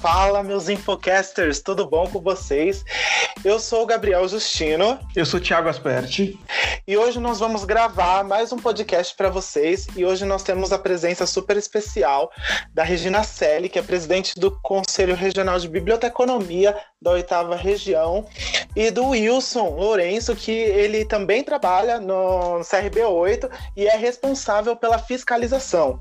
Fala, meus infocasters, tudo bom com vocês? Eu sou o Gabriel Justino. Eu sou o Thiago Asperti. E hoje nós vamos gravar mais um podcast para vocês. E hoje nós temos a presença super especial da Regina Selle, que é presidente do Conselho Regional de Biblioteconomia da oitava região, e do Wilson Lourenço, que ele também trabalha no CRB 8 e é responsável pela fiscalização.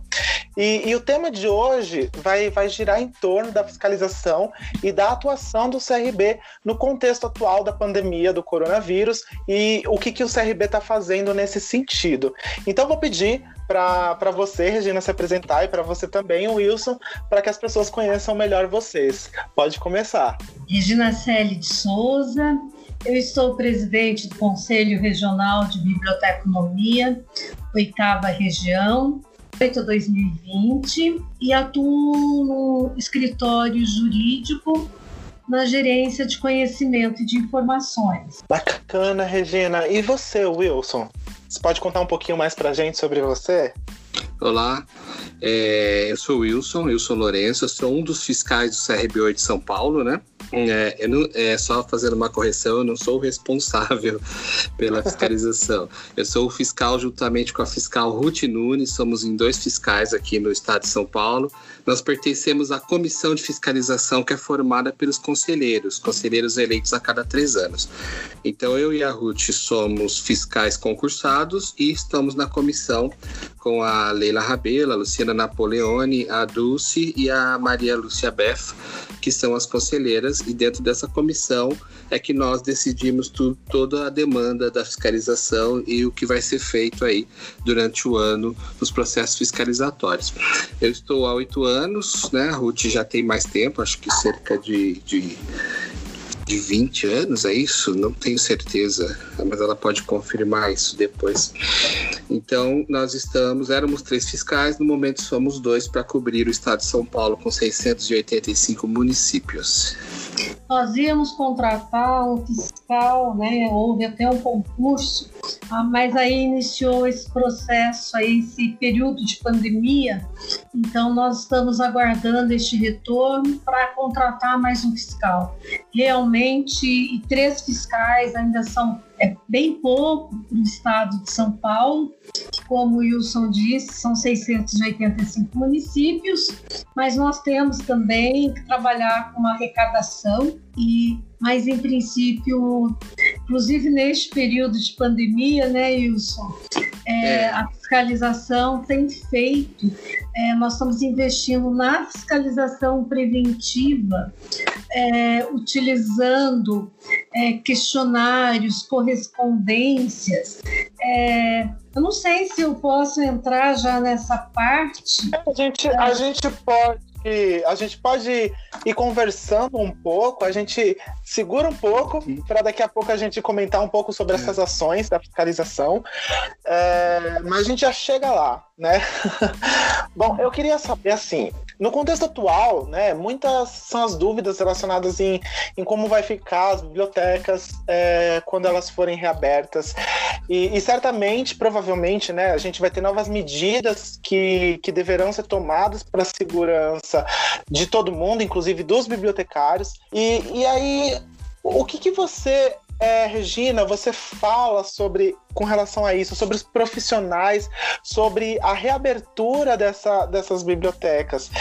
E, e, o tema de hoje vai, vai girar em torno da fiscalização e da atuação do CRB no contexto atual da pandemia do coronavírus e o que, que o CRB está fazendo nesse sentido. Então, vou pedir para você, Regina, se apresentar e para você também, Wilson, para que as pessoas conheçam melhor vocês. Pode começar. Regina Celi de Souza, eu estou presidente do Conselho Regional de Biblioteconomia, oitava região, 2020 e atuo no escritório jurídico na gerência de conhecimento e de informações. Bacana, Regina. E você, Wilson? Você pode contar um pouquinho mais para a gente sobre você? Olá, é, eu sou o Wilson, Wilson Lourenço, eu sou um dos fiscais do CRB8 de São Paulo, né? É, não, é, só fazendo uma correção, eu não sou o responsável pela fiscalização. Eu sou o fiscal juntamente com a fiscal Ruth Nunes, somos em dois fiscais aqui no estado de São Paulo. Nós pertencemos à comissão de fiscalização que é formada pelos conselheiros, conselheiros eleitos a cada três anos. Então eu e a Ruth somos fiscais concursados e estamos na comissão com a Leila Rabela, a Luciana Napoleone, a Dulce e a Maria Lúcia Beff, que são as conselheiras, e dentro dessa comissão é que nós decidimos tu, toda a demanda da fiscalização e o que vai ser feito aí durante o ano nos processos fiscalizatórios. Eu estou há oito anos, né? A Ruth já tem mais tempo, acho que cerca de, de de 20 anos, é isso? Não tenho certeza, mas ela pode confirmar isso depois. Então, nós estamos, éramos três fiscais, no momento somos dois para cobrir o estado de São Paulo com 685 municípios. Nós íamos contratar um fiscal, né? Houve até um concurso, ah, mas aí iniciou esse processo, aí, esse período de pandemia. Então nós estamos aguardando este retorno para contratar mais um fiscal. Realmente, três fiscais ainda são é bem pouco para o estado de São Paulo, como o Wilson disse, são 685 municípios, mas nós temos também que trabalhar com uma arrecadação e mas em princípio, inclusive neste período de pandemia, né, Wilson, é, é. a fiscalização tem feito, é, nós estamos investindo na fiscalização preventiva, é, utilizando é, questionários, correspondências. É, eu não sei se eu posso entrar já nessa parte. A gente, a gente pode a gente pode ir conversando um pouco, a gente segura um pouco para daqui a pouco a gente comentar um pouco sobre é. essas ações da fiscalização, é, mas a gente já chega lá, né? Bom, eu queria saber assim, no contexto atual, né, muitas são as dúvidas relacionadas em, em como vai ficar as bibliotecas é, quando elas forem reabertas. E, e, certamente, provavelmente, né, a gente vai ter novas medidas que, que deverão ser tomadas para a segurança de todo mundo, inclusive dos bibliotecários. E, e aí, o que, que você é, Regina, você fala sobre, com relação a isso, sobre os profissionais, sobre a reabertura dessa, dessas bibliotecas.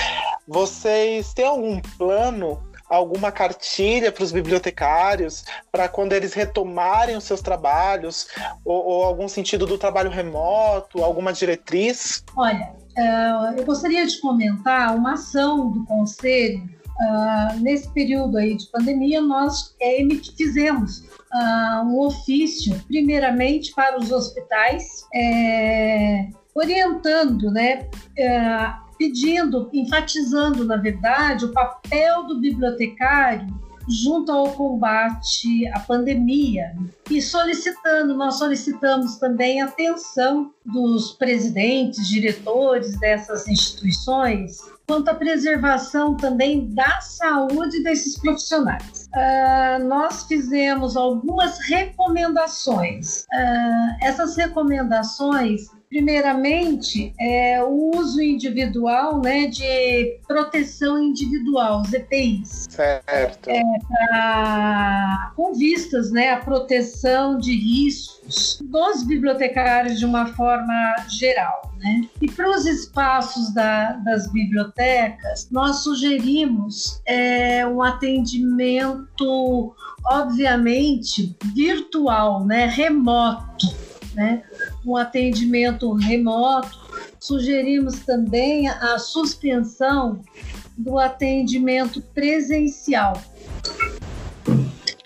Vocês têm algum plano, alguma cartilha para os bibliotecários, para quando eles retomarem os seus trabalhos, ou, ou, algum sentido do trabalho remoto, alguma diretriz? Olha, uh, eu gostaria de comentar uma ação do Conselho. Uh, nesse período aí de pandemia, nós é, fizemos uh, um ofício, primeiramente para os hospitais, é, orientando, né, é, pedindo, enfatizando, na verdade, o papel do bibliotecário junto ao combate à pandemia e solicitando, nós solicitamos também atenção dos presidentes, diretores dessas instituições quanto à preservação também da saúde desses profissionais. Uh, nós fizemos algumas recomendações. Uh, essas recomendações Primeiramente, é o uso individual, né, de proteção individual, os EPIs. Certo. É, pra, com vistas, né, à proteção de riscos dos bibliotecários de uma forma geral, né? E para os espaços da, das bibliotecas, nós sugerimos é, um atendimento, obviamente, virtual, né, remoto, né? um atendimento remoto. Sugerimos também a suspensão do atendimento presencial.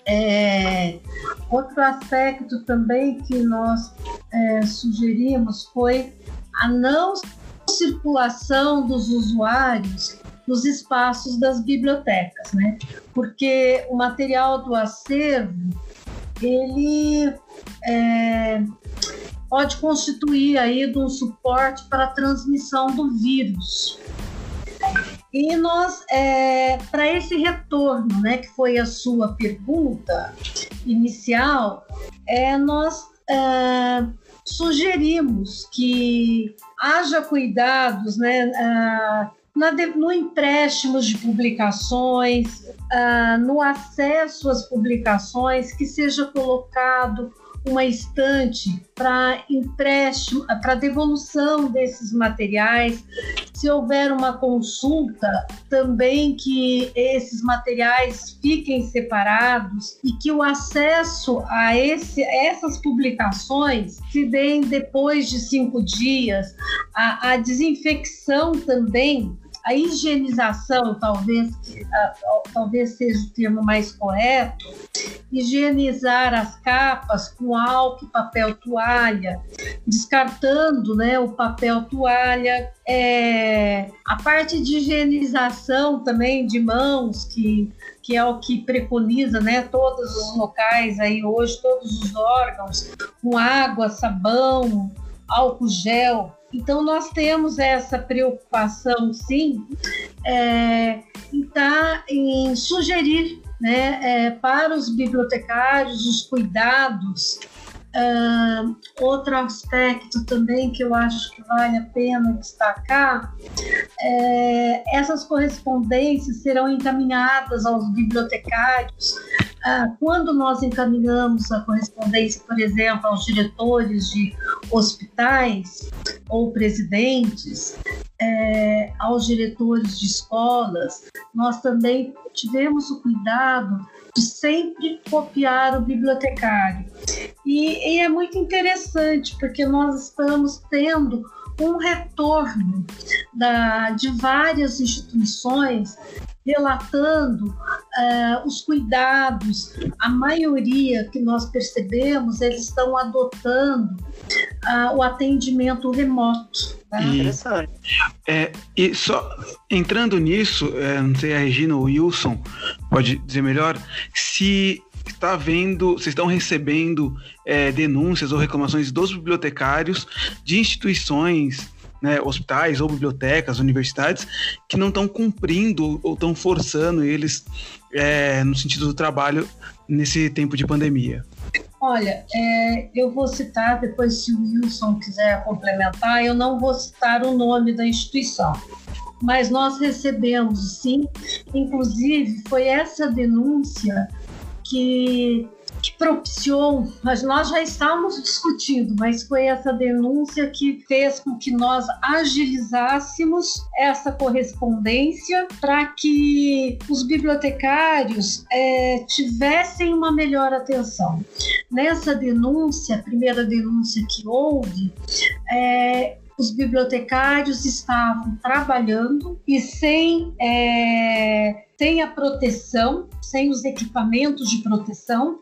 É, outro aspecto também que nós é, sugerimos foi a não circulação dos usuários nos espaços das bibliotecas, né? Porque o material do acervo ele é, pode constituir aí um suporte para a transmissão do vírus. E nós, é, para esse retorno, né, que foi a sua pergunta inicial, é, nós é, sugerimos que haja cuidados, né, na, no empréstimo de publicações, no acesso às publicações, que seja colocado uma estante para empréstimo, para devolução desses materiais. Se houver uma consulta, também que esses materiais fiquem separados e que o acesso a esse, essas publicações se deem depois de cinco dias. A, a desinfecção também a higienização, talvez, talvez seja o termo mais correto, higienizar as capas com álcool, papel toalha, descartando né, o papel toalha, é, a parte de higienização também de mãos, que, que é o que preconiza né, todos os locais aí hoje, todos os órgãos, com água, sabão, álcool gel, então, nós temos essa preocupação, sim, é, em, tá, em sugerir né, é, para os bibliotecários os cuidados. Uh, outro aspecto também que eu acho que vale a pena destacar é, essas correspondências serão encaminhadas aos bibliotecários quando nós encaminhamos a correspondência, por exemplo, aos diretores de hospitais ou presidentes, é, aos diretores de escolas, nós também tivemos o cuidado de sempre copiar o bibliotecário. E, e é muito interessante, porque nós estamos tendo um retorno da, de várias instituições relatando uh, os cuidados, a maioria que nós percebemos, eles estão adotando uh, o atendimento remoto. Tá? Interessante. É, e só entrando nisso, é, não sei, a Regina ou o Wilson pode dizer melhor, se está vendo, vocês estão recebendo é, denúncias ou reclamações dos bibliotecários de instituições né, hospitais ou bibliotecas, universidades, que não estão cumprindo ou estão forçando eles é, no sentido do trabalho nesse tempo de pandemia? Olha, é, eu vou citar, depois se o Wilson quiser complementar, eu não vou citar o nome da instituição, mas nós recebemos sim, inclusive foi essa denúncia que que propiciou, mas nós já estávamos discutindo, mas foi essa denúncia que fez com que nós agilizássemos essa correspondência para que os bibliotecários é, tivessem uma melhor atenção. Nessa denúncia, a primeira denúncia que houve, é, os bibliotecários estavam trabalhando e sem, é, sem a proteção, sem os equipamentos de proteção,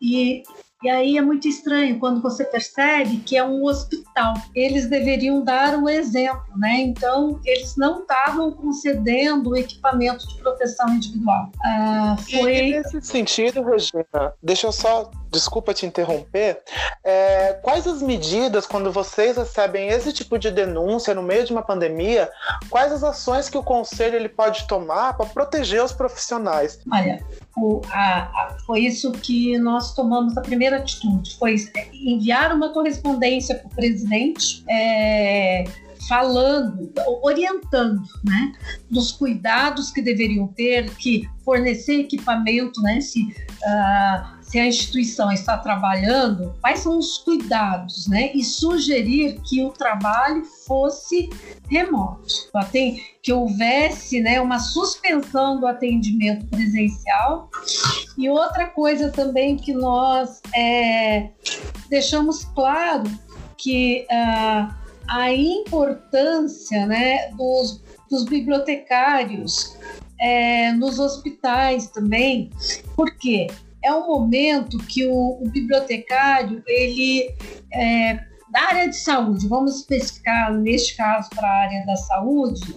e e aí é muito estranho quando você percebe que é um hospital. Eles deveriam dar o exemplo, né? Então, eles não estavam concedendo o equipamento de proteção individual. Ah, foi... E nesse sentido, Regina, deixa eu só desculpa te interromper, é, quais as medidas, quando vocês recebem esse tipo de denúncia no meio de uma pandemia, quais as ações que o conselho ele pode tomar para proteger os profissionais? Olha, o, a, a, foi isso que nós tomamos a primeira atitude, foi enviar uma correspondência para o presidente. É, falando, orientando, né, dos cuidados que deveriam ter, que fornecer equipamento, né, se, uh, se a instituição está trabalhando, quais são os cuidados, né, e sugerir que o trabalho fosse remoto, que houvesse, né, uma suspensão do atendimento presencial. E outra coisa também que nós é, deixamos claro que uh, a importância né, dos, dos bibliotecários é, nos hospitais também, porque é um momento que o, o bibliotecário ele é, da área de saúde, vamos especificar neste caso para a área da saúde,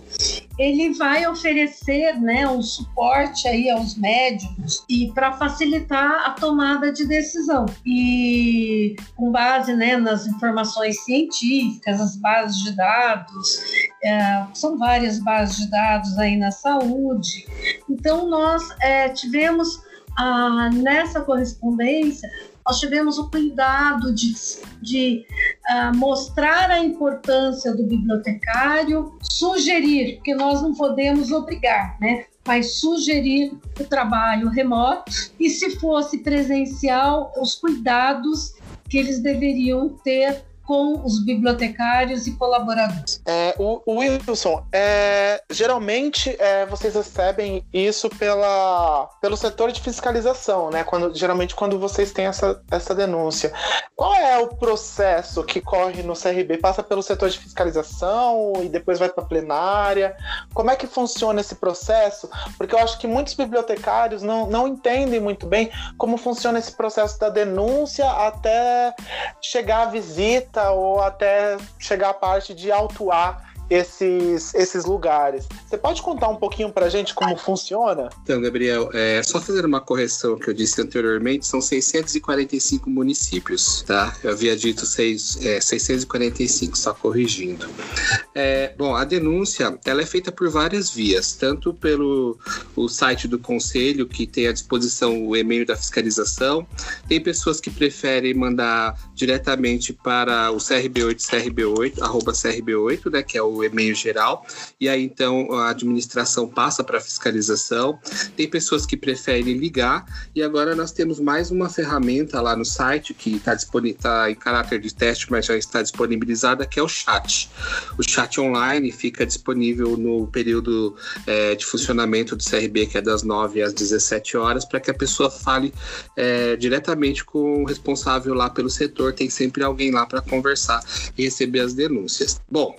ele vai oferecer né, um suporte aí aos médicos e para facilitar a tomada de decisão. E com base né, nas informações científicas, as bases de dados, é, são várias bases de dados aí na saúde. Então nós é, tivemos ah, nessa correspondência nós tivemos o cuidado de, de uh, mostrar a importância do bibliotecário, sugerir, porque nós não podemos obrigar, né? mas sugerir o trabalho remoto e, se fosse presencial, os cuidados que eles deveriam ter com os bibliotecários e colaboradores. É, o, o Wilson, é, geralmente é, vocês recebem isso pela, pelo setor de fiscalização, né? Quando, geralmente quando vocês têm essa, essa denúncia. Qual é o processo que corre no CRB? Passa pelo setor de fiscalização e depois vai para a plenária? Como é que funciona esse processo? Porque eu acho que muitos bibliotecários não, não entendem muito bem como funciona esse processo da denúncia até chegar à visita ou até chegar à parte de autuar esses, esses lugares. Você pode contar um pouquinho para a gente como funciona? Então, Gabriel, é, só fazer uma correção que eu disse anteriormente, são 645 municípios, tá? Eu havia dito seis, é, 645, só corrigindo. É, bom, a denúncia, ela é feita por várias vias, tanto pelo o site do Conselho, que tem à disposição o e-mail da fiscalização, tem pessoas que preferem mandar diretamente para o CRB8, CRB8, arroba CRB8, né, que é o e-mail geral, e aí então a administração passa para fiscalização. Tem pessoas que preferem ligar, e agora nós temos mais uma ferramenta lá no site que está tá em caráter de teste, mas já está disponibilizada, que é o chat. O chat online fica disponível no período é, de funcionamento do CRB, que é das 9 às 17 horas, para que a pessoa fale é, diretamente com o responsável lá pelo setor. Tem sempre alguém lá para conversar e receber as denúncias. Bom,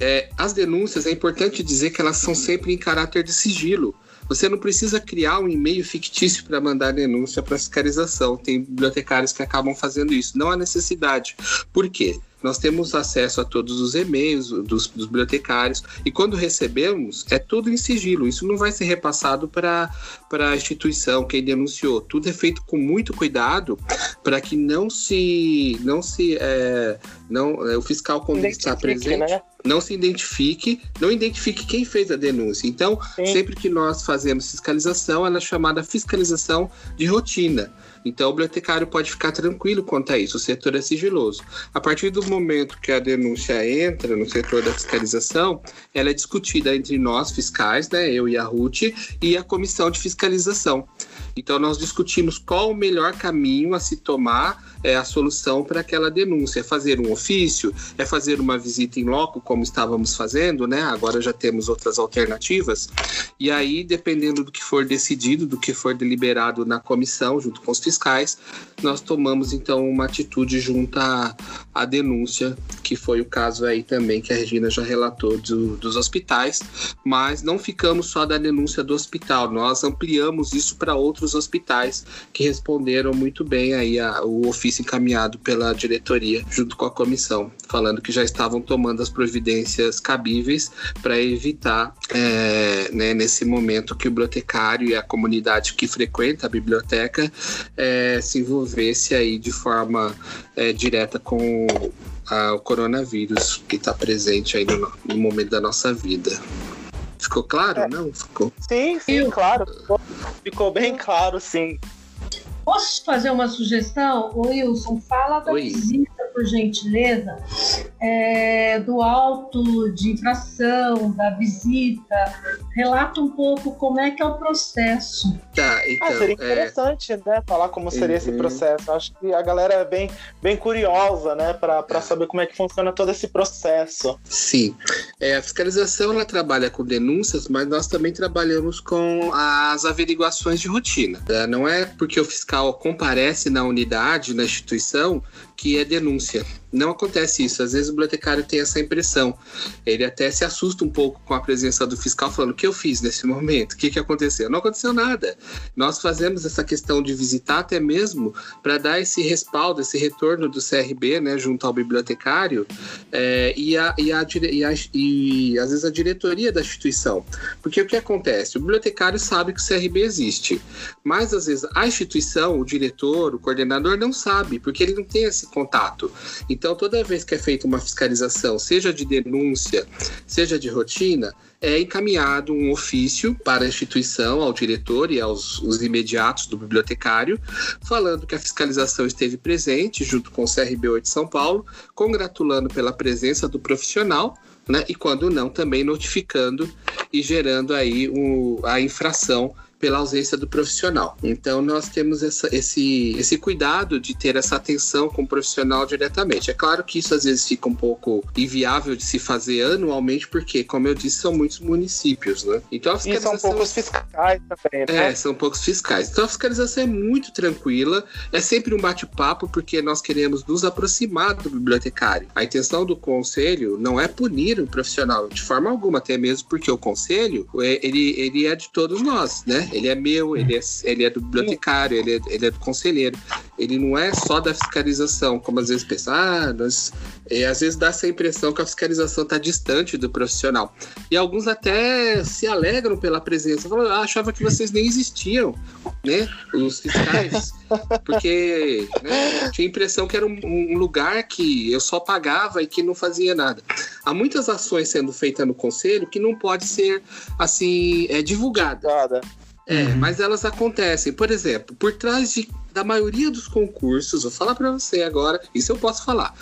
é, as denúncias, é importante dizer que elas são sempre em caráter de sigilo. Você não precisa criar um e-mail fictício para mandar denúncia para fiscalização. Tem bibliotecários que acabam fazendo isso. Não há necessidade. Por quê? nós temos acesso a todos os e-mails dos, dos, bibliotecários e quando recebemos é tudo em sigilo. Isso não vai ser repassado para a instituição quem denunciou. Tudo é feito com muito cuidado para que não se não se é, não é, o fiscal quando está presente né? Não se identifique, não identifique quem fez a denúncia. Então, Sim. sempre que nós fazemos fiscalização, ela é chamada fiscalização de rotina. Então, o bibliotecário pode ficar tranquilo quanto a isso, o setor é sigiloso. A partir do momento que a denúncia entra no setor da fiscalização, ela é discutida entre nós, fiscais, né, eu e a Ruth, e a comissão de fiscalização. Então, nós discutimos qual o melhor caminho a se tomar, é, a solução para aquela denúncia. É fazer um ofício, é fazer uma visita em loco, como estávamos fazendo, né? Agora já temos outras alternativas. E aí, dependendo do que for decidido, do que for deliberado na comissão, junto com os fiscais, nós tomamos então uma atitude junto à, à denúncia, que foi o caso aí também que a Regina já relatou do, dos hospitais, mas não ficamos só da denúncia do hospital, nós ampliamos isso para outros outros hospitais que responderam muito bem aí a, o ofício encaminhado pela diretoria junto com a comissão, falando que já estavam tomando as providências cabíveis para evitar é, né, nesse momento que o bibliotecário e a comunidade que frequenta a biblioteca é, se envolvesse aí de forma é, direta com a, o coronavírus que está presente aí no, no, momento da nossa vida. Ficou claro? É. Não? Ficou? Sim, sim, claro. Ficou, ficou bem claro, sim. Posso fazer uma sugestão? Wilson, fala da Oi. visita, por gentileza, é, do auto de infração, da visita. Relata um pouco como é que é o processo. Tá, então, ah, seria é, interessante, é... né? Falar como seria uhum. esse processo. Acho que a galera é bem, bem curiosa, né? Para é. saber como é que funciona todo esse processo. Sim. É, a fiscalização ela trabalha com denúncias, mas nós também trabalhamos com as averiguações de rotina. É, não é porque o fiscal fiscal comparece na unidade, na instituição, que é denúncia. Não acontece isso. Às vezes o bibliotecário tem essa impressão. Ele até se assusta um pouco com a presença do fiscal, falando: o que eu fiz nesse momento? O que, que aconteceu? Não aconteceu nada. Nós fazemos essa questão de visitar até mesmo para dar esse respaldo, esse retorno do CRB, né, junto ao bibliotecário é, e, a, e, a, e, a, e às vezes a diretoria da instituição. Porque o que acontece? O bibliotecário sabe que o CRB existe, mas às vezes a instituição, o diretor, o coordenador não sabe, porque ele não tem esse contato. Então, toda vez que é feita uma fiscalização, seja de denúncia, seja de rotina, é encaminhado um ofício para a instituição, ao diretor e aos os imediatos do bibliotecário, falando que a fiscalização esteve presente junto com o CRB8 de São Paulo, congratulando pela presença do profissional, né, e quando não, também notificando e gerando aí o, a infração pela ausência do profissional. Então nós temos essa, esse, esse cuidado de ter essa atenção com o profissional diretamente. É claro que isso às vezes fica um pouco inviável de se fazer anualmente, porque, como eu disse, são muitos municípios, né? Então a fiscalização... E são poucos fiscais também, né? É, são poucos fiscais. Então a fiscalização é muito tranquila, é sempre um bate-papo, porque nós queremos nos aproximar do bibliotecário. A intenção do conselho não é punir o profissional de forma alguma, até mesmo porque o conselho, é, ele, ele é de todos nós, né? Ele é meu, ele é, ele é do bibliotecário, ele é, ele é do conselheiro. Ele não é só da fiscalização, como às vezes pensa, ah, nós... E às vezes dá essa impressão que a fiscalização está distante do profissional. E alguns até se alegram pela presença. Falam, ah, achava que vocês nem existiam, né? Os fiscais. Porque né, tinha a impressão que era um, um, lugar que eu só pagava e que não fazia nada. Há muitas ações sendo feitas no conselho que não pode ser assim é, divulgada. É, uhum. mas elas acontecem. Por exemplo, por trás de, da maioria dos concursos, vou falar para você agora, isso eu posso falar.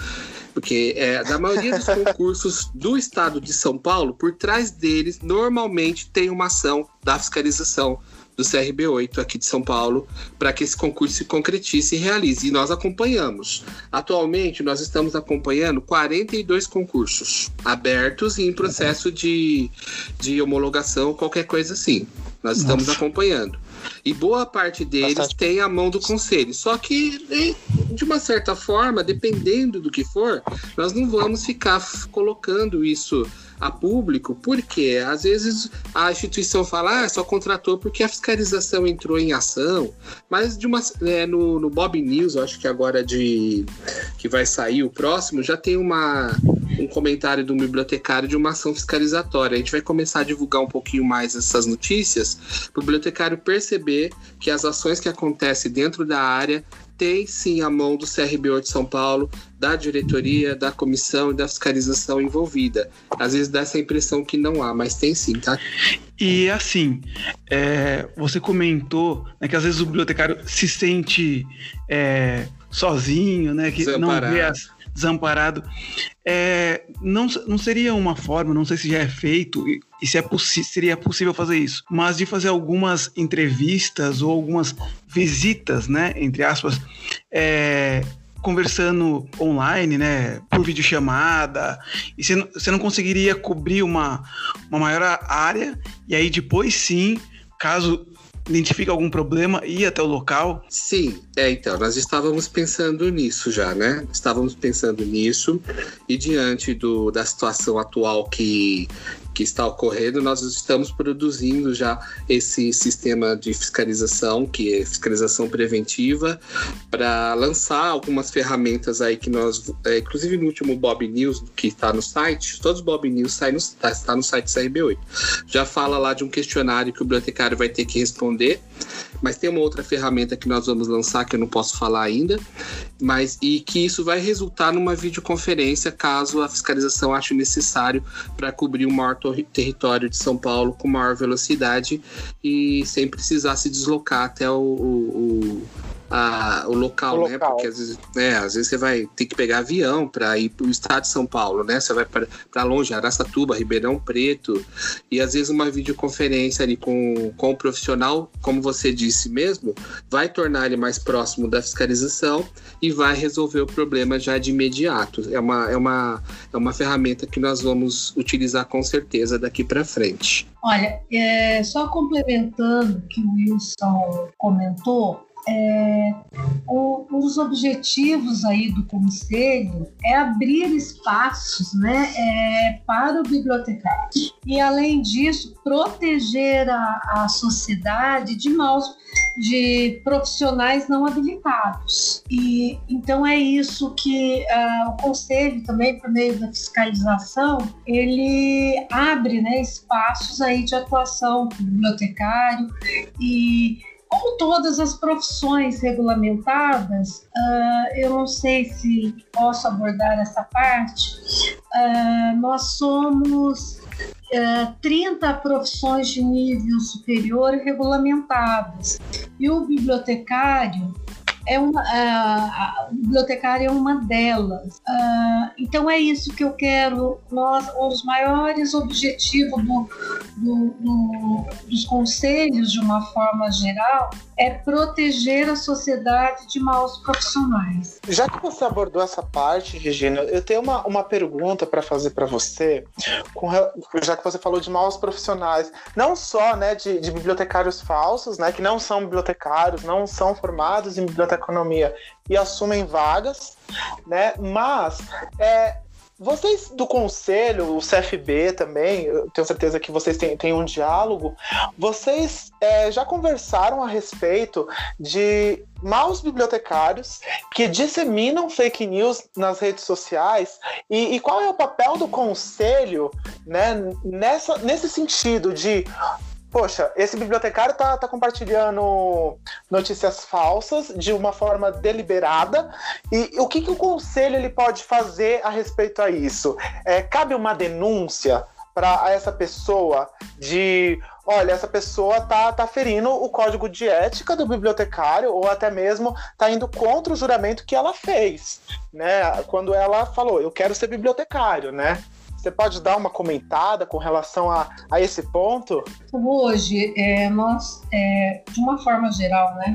Porque é, da maioria dos concursos do estado de São Paulo, por trás deles, normalmente tem uma ação da fiscalização do CRB8 aqui de São Paulo para que esse concurso se concretize e realize. E nós acompanhamos. Atualmente, nós estamos acompanhando 42 concursos abertos e em processo de, de homologação, qualquer coisa assim. Nós estamos Nossa. acompanhando. E boa parte deles Bastante. tem a mão do conselho. Só que, de uma certa forma, dependendo do que for, nós não vamos ficar colocando isso a público, porque às vezes a instituição fala, ah, só contratou porque a fiscalização entrou em ação, mas de uma, é, no, no Bob News, acho que agora de que vai sair o próximo, já tem uma, um comentário do bibliotecário de uma ação fiscalizatória. A gente vai começar a divulgar um pouquinho mais essas notícias para o bibliotecário perceber que as ações que acontecem dentro da área tem sim a mão do CRBO de São Paulo, da diretoria, da comissão e da fiscalização envolvida. Às vezes dá essa impressão que não há, mas tem sim, tá? E assim, é, você comentou né, que às vezes o bibliotecário se sente é, sozinho, né? Que não vê as, desamparado. É, não, não seria uma forma, não sei se já é feito e, e se é seria possível fazer isso, mas de fazer algumas entrevistas ou algumas visitas, né, entre aspas, é, conversando online, né, por videochamada, e você não, você não conseguiria cobrir uma, uma maior área, e aí depois sim, caso identifica algum problema e até o local? Sim, é, então, nós estávamos pensando nisso já, né? Estávamos pensando nisso e diante do, da situação atual que que está ocorrendo, nós estamos produzindo já esse sistema de fiscalização, que é fiscalização preventiva, para lançar algumas ferramentas aí que nós, é, inclusive no último Bob News, que está no site, todos os Bob News saem no, tá, está no site CRB8. Já fala lá de um questionário que o bibliotecário vai ter que responder, mas tem uma outra ferramenta que nós vamos lançar que eu não posso falar ainda, mas e que isso vai resultar numa videoconferência caso a fiscalização ache necessário para cobrir o maior território de São Paulo com maior velocidade e sem precisar se deslocar até o, o, a, o, local, o né? Local. Porque às vezes, né, às vezes você vai ter que pegar avião para ir para o estado de São Paulo, né? Você vai para longe, Araçatuba, Ribeirão Preto, e às vezes uma videoconferência ali com, com o profissional, como você disse mesmo, vai tornar ele mais próximo da fiscalização e vai resolver o problema já de imediato. É uma, é uma, é uma ferramenta que nós vamos utilizar com certeza daqui para frente. Olha, é, só complementando o que o Wilson comentou, é, um, um, dos objetivos aí do conselho é abrir espaços né, é, para o bibliotecário. E além disso proteger a, a sociedade de maus de profissionais não habilitados. E então é isso que uh, o conselho também por meio da fiscalização ele abre né, espaços aí de atuação para o bibliotecário e como todas as profissões regulamentadas, uh, eu não sei se posso abordar essa parte, uh, nós somos uh, ah, 30 profissões de nível superior regulamentadas. E o bibliotecário, é uma, a, bibliotecária é uma delas. Uh, então é isso que eu quero. Nós, um dos maiores objetivos do, do, do, dos conselhos, de uma forma geral, é proteger a sociedade de maus profissionais. Já que você abordou essa parte, Regina, eu tenho uma, uma pergunta para fazer para você, com, já que você falou de maus profissionais, não só né, de, de, bibliotecários falsos, né, que não são bibliotecários, não são formados em biblioteconomia e assumem vagas, né, mas é, vocês do conselho, o CFB também, eu tenho certeza que vocês têm, têm um diálogo. Vocês é, já conversaram a respeito de maus bibliotecários que disseminam fake news nas redes sociais e, e qual é o papel do conselho né, nessa, nesse sentido de poxa, esse bibliotecário tá, tá compartilhando notícias falsas de uma forma deliberada e o que, que o conselho ele pode fazer a respeito a isso? É, cabe uma denúncia para essa pessoa de olha, essa pessoa tá, tá ferindo o código de ética do bibliotecário ou até mesmo tá indo contra o juramento que ela fez, né? Quando ela falou, eu quero ser bibliotecário, né? Você pode dar uma comentada com relação a, a esse ponto? Hoje, é, nós, é, de uma forma geral, né,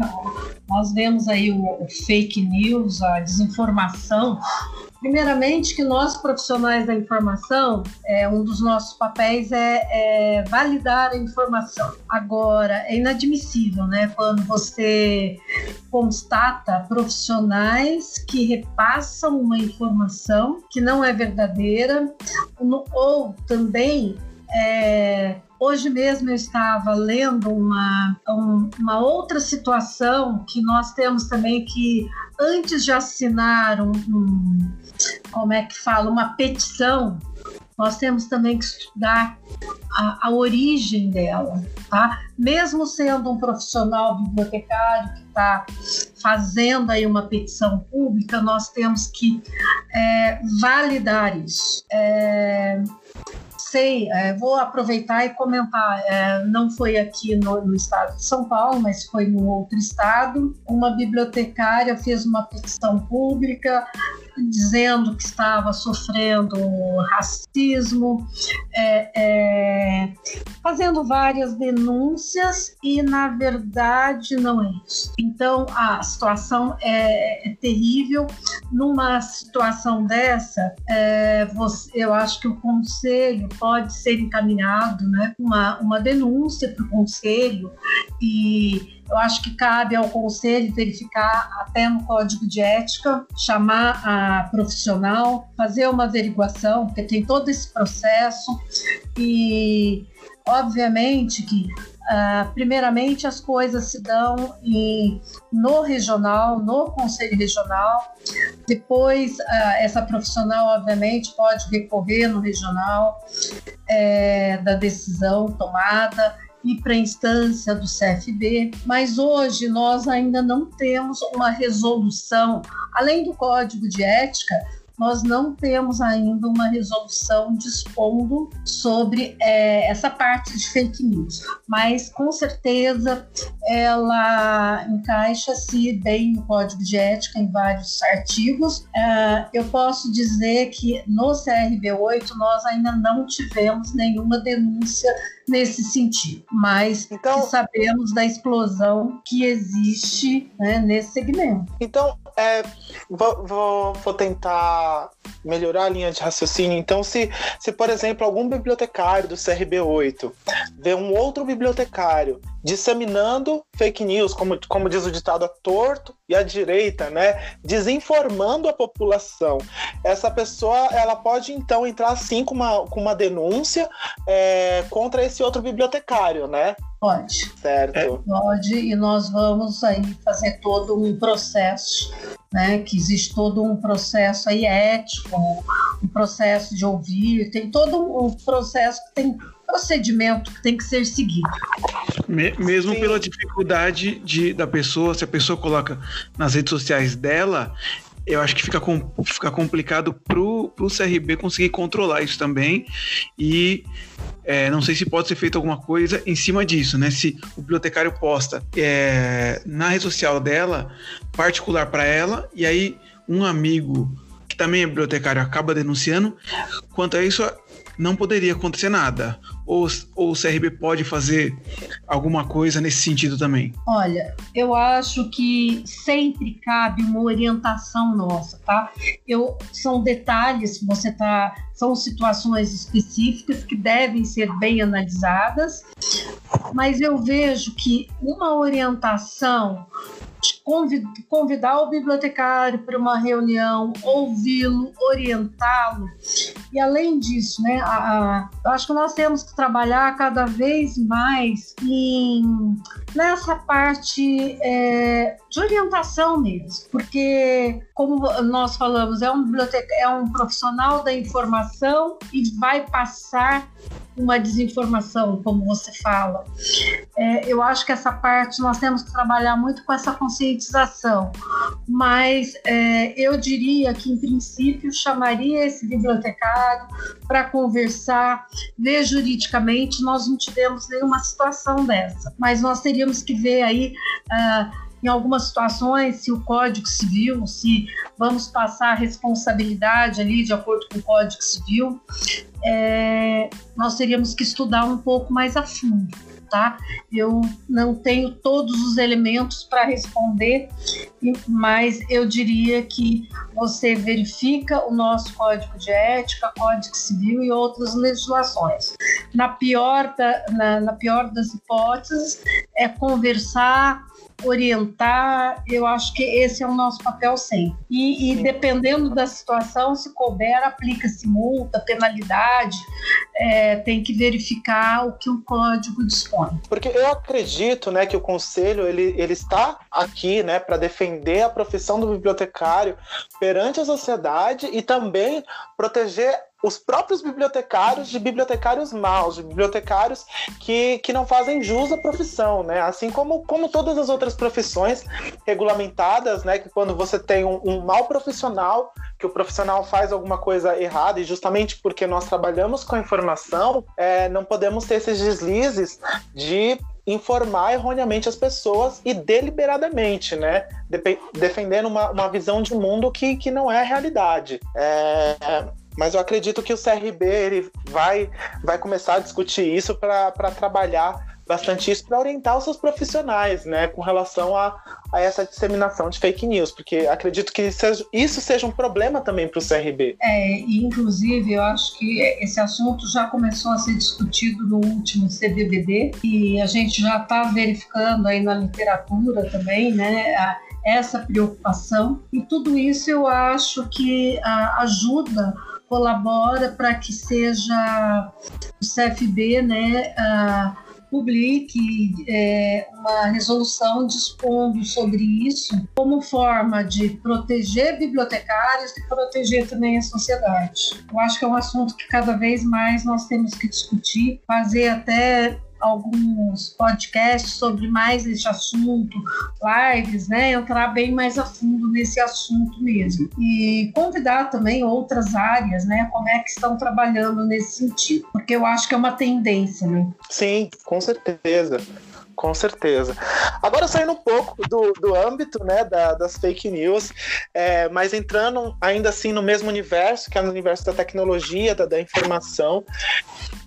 nós vemos aí o, o fake news, a desinformação Primeiramente, que nós profissionais da informação, é, um dos nossos papéis é, é, validar a informação. Agora, é inadmissível, né, quando você constata profissionais que repassam uma informação que não é verdadeira, ou também é, Hoje mesmo eu estava lendo uma, uma outra situação que nós temos também que, antes de assinar um, um como é que fala, uma petição, nós temos também que estudar a, a origem dela, tá? Mesmo sendo um profissional bibliotecário que está fazendo aí uma petição pública, nós temos que é, validar isso. É, sei, é, vou aproveitar e comentar. É, não foi aqui no, no, estado de São Paulo, mas foi no outro estado. Uma bibliotecária fez uma petição pública dizendo que estava sofrendo racismo, é, é fazendo várias denúncias e, na verdade, não é isso. Então, a situação é, é terrível. Numa situação dessa, é, você, eu acho que o conselho pode ser encaminhado, né? Uma, uma denúncia para o conselho e eu acho que cabe ao conselho verificar até no código de ética, chamar a profissional, fazer uma averiguação, porque tem todo esse processo e obviamente que Uh, primeiramente, as coisas se dão em, no regional, no conselho regional. Depois, uh, essa profissional, obviamente, pode recorrer no regional é, da decisão tomada ir para a instância do CFB, mas hoje nós ainda não temos uma resolução, além do código de ética, nós não temos ainda uma resolução dispondo sobre é, essa parte de fake news, mas com certeza ela encaixa-se bem no código de ética em vários artigos. É, eu posso dizer que no CRB8 nós ainda não tivemos nenhuma denúncia nesse sentido, mas então, sabemos da explosão que existe né, nesse segmento. Então, é, vou, vou, vou, tentar melhorar a linha de raciocínio. Então, se, se, por exemplo, algum bibliotecário do CRB8 vê um outro bibliotecário disseminando fake news, como, como diz o ditado, a torto e a direita, né? Desinformando a população. Essa pessoa, ela pode então entrar sim com uma, com uma denúncia é, contra esse outro bibliotecário, né? Pode. Certo. É. Pode, e nós vamos aí fazer todo um processo, né? Que existe todo um processo aí ético, um processo de ouvir, tem todo um processo que tem procedimento que tem que ser seguido. Mesmo Sim. pela dificuldade de, da pessoa, se a pessoa coloca nas redes sociais dela, eu acho que fica, com, fica complicado pro, pro CRB conseguir controlar isso também. E é, não sei se pode ser feito alguma coisa em cima disso, né? Se o bibliotecário posta é, na rede social dela, particular para ela, e aí um amigo que também é bibliotecário acaba denunciando, quanto a isso, não poderia acontecer nada. Ou, ou o CRB pode fazer alguma coisa nesse sentido também? Olha, eu acho que sempre cabe uma orientação nossa, tá? Eu, são detalhes você tá. São situações específicas que devem ser bem analisadas, mas eu vejo que uma orientação convidar o bibliotecário para uma reunião, ouvi-lo, orientá-lo. E além disso, né, a, a, acho que nós temos que trabalhar cada vez mais em, nessa parte é, de orientação mesmo, porque como nós falamos, é um é um profissional da informação e vai passar uma desinformação, como você fala. É, eu acho que essa parte nós temos que trabalhar muito com essa conscientização, mas é, eu diria que, em princípio, chamaria esse bibliotecário para conversar, ver juridicamente. Nós não tivemos nenhuma situação dessa, mas nós teríamos que ver aí. Uh, em algumas situações, se o Código Civil, se vamos passar a responsabilidade ali de acordo com o Código Civil, é, nós teríamos que estudar um pouco mais a fundo. Tá? Eu não tenho todos os elementos para responder, mas eu diria que você verifica o nosso Código de Ética, Código Civil e outras legislações. Na pior, da, na, na pior das hipóteses, é conversar orientar, eu acho que esse é o nosso papel sempre. E, e dependendo da situação, se couber, aplica-se multa, penalidade, é, tem que verificar o que o código dispõe. Porque eu acredito né, que o conselho ele, ele está aqui né, para defender a profissão do bibliotecário perante a sociedade e também proteger os próprios bibliotecários de bibliotecários maus, de bibliotecários que, que não fazem jus à profissão, né? Assim como, como todas as outras profissões regulamentadas, né? Que quando você tem um, um mau profissional, que o profissional faz alguma coisa errada, e justamente porque nós trabalhamos com a informação, é, não podemos ter esses deslizes de informar erroneamente as pessoas e deliberadamente, né? defendendo uma, uma visão de mundo que, que não é realidade. É, Mas eu acredito que o CRB ele vai, vai começar a discutir isso para trabalhar bastante isso para orientar os seus profissionais, né, com relação a, a essa disseminação de fake news, porque acredito que seja, isso seja um problema também para o CRB. É, inclusive eu acho que esse assunto já começou a ser discutido no último CVBD e a gente já está verificando aí na literatura também, né, a, essa preocupação e tudo isso eu acho que a, ajuda colabora para que seja o CFB, né, publique é, uma resolução dispondo sobre isso como forma de proteger bibliotecários e proteger também a sociedade. Eu acho que é um assunto que cada vez mais nós temos que discutir, fazer até alguns podcasts sobre mais esse assunto, lives, né? Entrar bem mais a fundo nesse assunto mesmo. E convidar também outras áreas, né? Como é que estão trabalhando nesse sentido. Porque eu acho que é uma tendência, né? Sim, com certeza. Com certeza. Agora saindo um pouco do, do âmbito né, da, das fake news, é, mas entrando ainda assim no mesmo universo, que é no universo da tecnologia, da, da informação,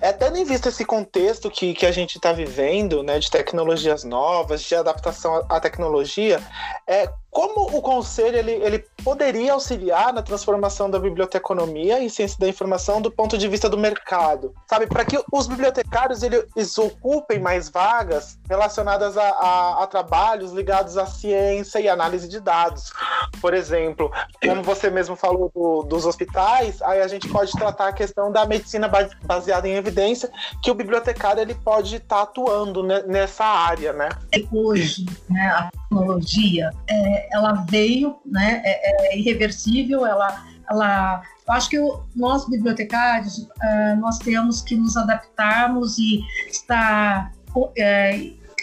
é, tendo em vista esse contexto que, que a gente está vivendo, né, de tecnologias novas, de adaptação à, à tecnologia, é, como o conselho ele, ele poderia auxiliar na transformação da biblioteconomia e ciência da informação do ponto de vista do mercado, sabe? Para que os bibliotecários eles ocupem mais vagas relacionadas a, a, a, trabalhos ligados à ciência e análise de dados. Por exemplo, como você mesmo falou do, dos hospitais, aí a gente pode tratar a questão da medicina baseada em evidência, que o bibliotecário ele pode estar tá atuando nessa área, né? Hoje, né, tecnologia é, ela veio, né? É, é irreversível, ela, ela eu acho que nós bibliotecários uh, nós temos que nos adaptarmos e estar uh,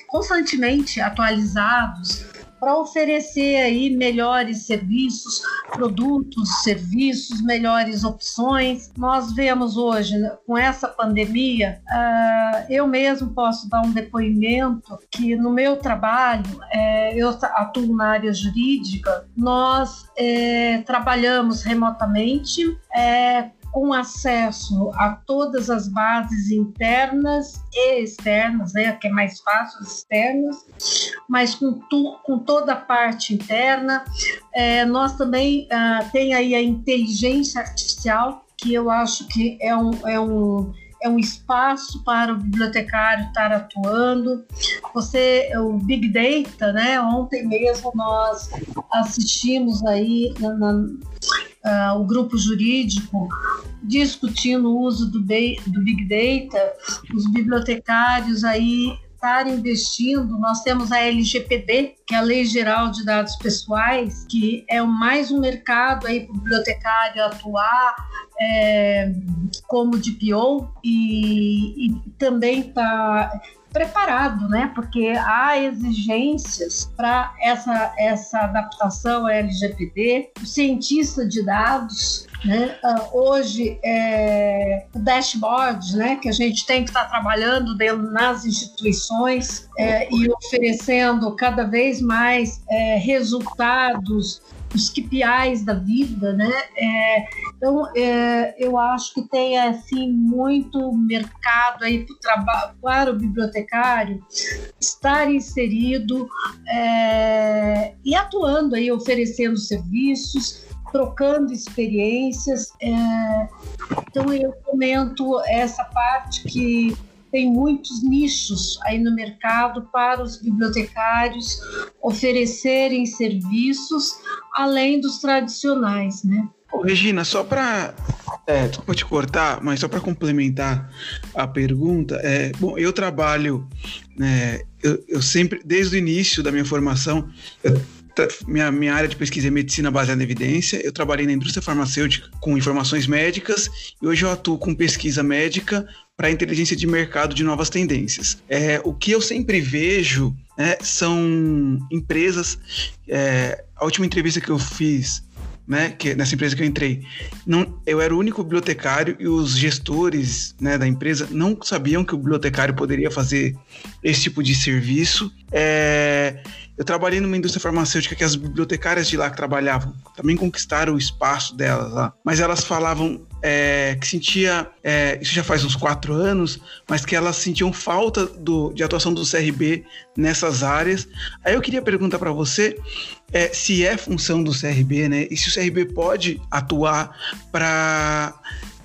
constantemente atualizados para oferecer aí melhores serviços, produtos, serviços, melhores opções. Nós vemos hoje, né, com essa pandemia, uh, eu mesmo posso dar um depoimento que no meu trabalho, é, eu atuo na área jurídica, nós é, trabalhamos remotamente, é, com acesso a todas as bases internas e externas, né, que é mais fácil as externas, mas com, tu, com toda a parte interna. É, nós também uh, tem aí a inteligência artificial, que eu acho que é um, é um é um espaço para o bibliotecário estar atuando. Você, o Big Data, né? Ontem mesmo nós assistimos aí na, na, uh, o grupo jurídico discutindo o uso do, do Big Data, os bibliotecários aí estar investindo, nós temos a LGPD, que é a Lei Geral de Dados Pessoais, que é mais um mercado aí para o bibliotecário atuar é, como DPO e, e também está preparado, né? Porque há exigências para essa, essa adaptação à LGPD. O cientista de dados né? Uh, hoje, é, o dashboard, né, que a gente tem que estar tá trabalhando dentro, nas instituições é, e oferecendo cada vez mais é, resultados, os KPIs da vida, né? É, então, é, eu acho que tem assim muito mercado aí para, para o bibliotecário estar inserido é, e atuando aí, oferecendo serviços trocando experiências. É, então eu comento essa parte que tem muitos nichos aí no mercado para os bibliotecários oferecerem serviços além dos tradicionais, né? Ô, Regina, só para é, desculpa te cortar, mas só para complementar a pergunta, é, bom, eu trabalho, é, eu, eu, sempre, desde o início da minha formação, eu minha, minha área de pesquisa é medicina baseada em evidência. Eu trabalhei na indústria farmacêutica com informações médicas e hoje eu atuo com pesquisa médica para inteligência de mercado de novas tendências. É, o que eu sempre vejo né, são empresas. É, a última entrevista que eu fiz né, que nessa empresa que eu entrei, não, eu era o único bibliotecário e os gestores né, da empresa não sabiam que o bibliotecário poderia fazer esse tipo de serviço. É, eu trabalhei numa indústria farmacêutica que as bibliotecárias de lá que trabalhavam também conquistaram o espaço delas lá, mas elas falavam é, que sentia, é, isso já faz uns quatro anos, mas que elas sentiam falta do, de atuação do CRB nessas áreas. Aí eu queria perguntar para você é, se é função do CRB, né? E se o CRB pode atuar para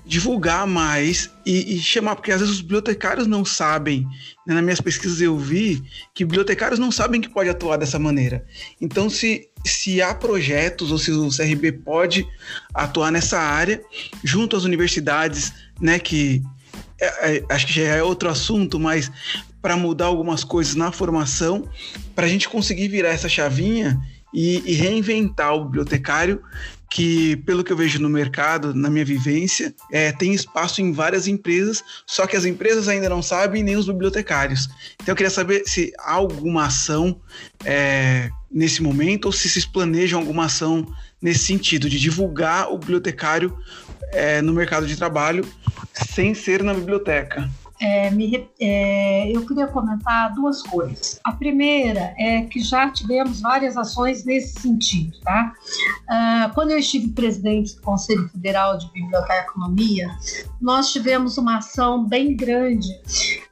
divulgar mais e, e, chamar, porque às vezes os bibliotecários não sabem. Né? Nas minhas pesquisas eu vi que bibliotecários não sabem que pode atuar dessa maneira. Então, se, se há projetos ou se o CRB pode atuar nessa área, junto às universidades, né, que é, é, acho que já é outro assunto, mas para mudar algumas coisas na formação, para a gente conseguir virar essa chavinha e, e reinventar o bibliotecário que, pelo que eu vejo no mercado, na minha vivência, é, tem espaço em várias empresas, só que as empresas ainda não sabem, nem os bibliotecários. Então eu queria saber se há alguma ação é, nesse momento ou se vocês planejam alguma ação nesse sentido, de divulgar o bibliotecário é, no mercado de trabalho sem ser na biblioteca. É, me, é, eu queria comentar duas coisas. A primeira é que já tivemos várias ações nesse sentido. Tá? Ah, quando eu estive presidente do Conselho Federal de Biblioteconomia, nós tivemos uma ação bem grande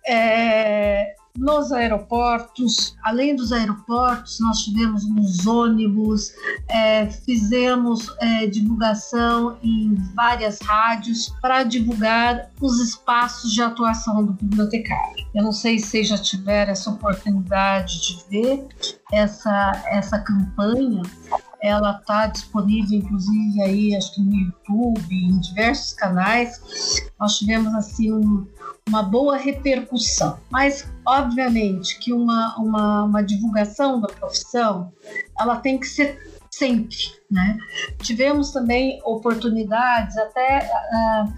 é, nos aeroportos, além dos aeroportos, nós tivemos nos ônibus, é, fizemos é, divulgação em várias rádios para divulgar os espaços de atuação do bibliotecário. Eu não sei se vocês já tiveram essa oportunidade de ver essa, essa campanha, ela está disponível, inclusive, aí, acho que no YouTube, em diversos canais. Nós tivemos, assim, um, uma boa repercussão. Mas, obviamente, que uma, uma, uma divulgação da profissão, ela tem que ser sempre, né? Tivemos também oportunidades, até uh,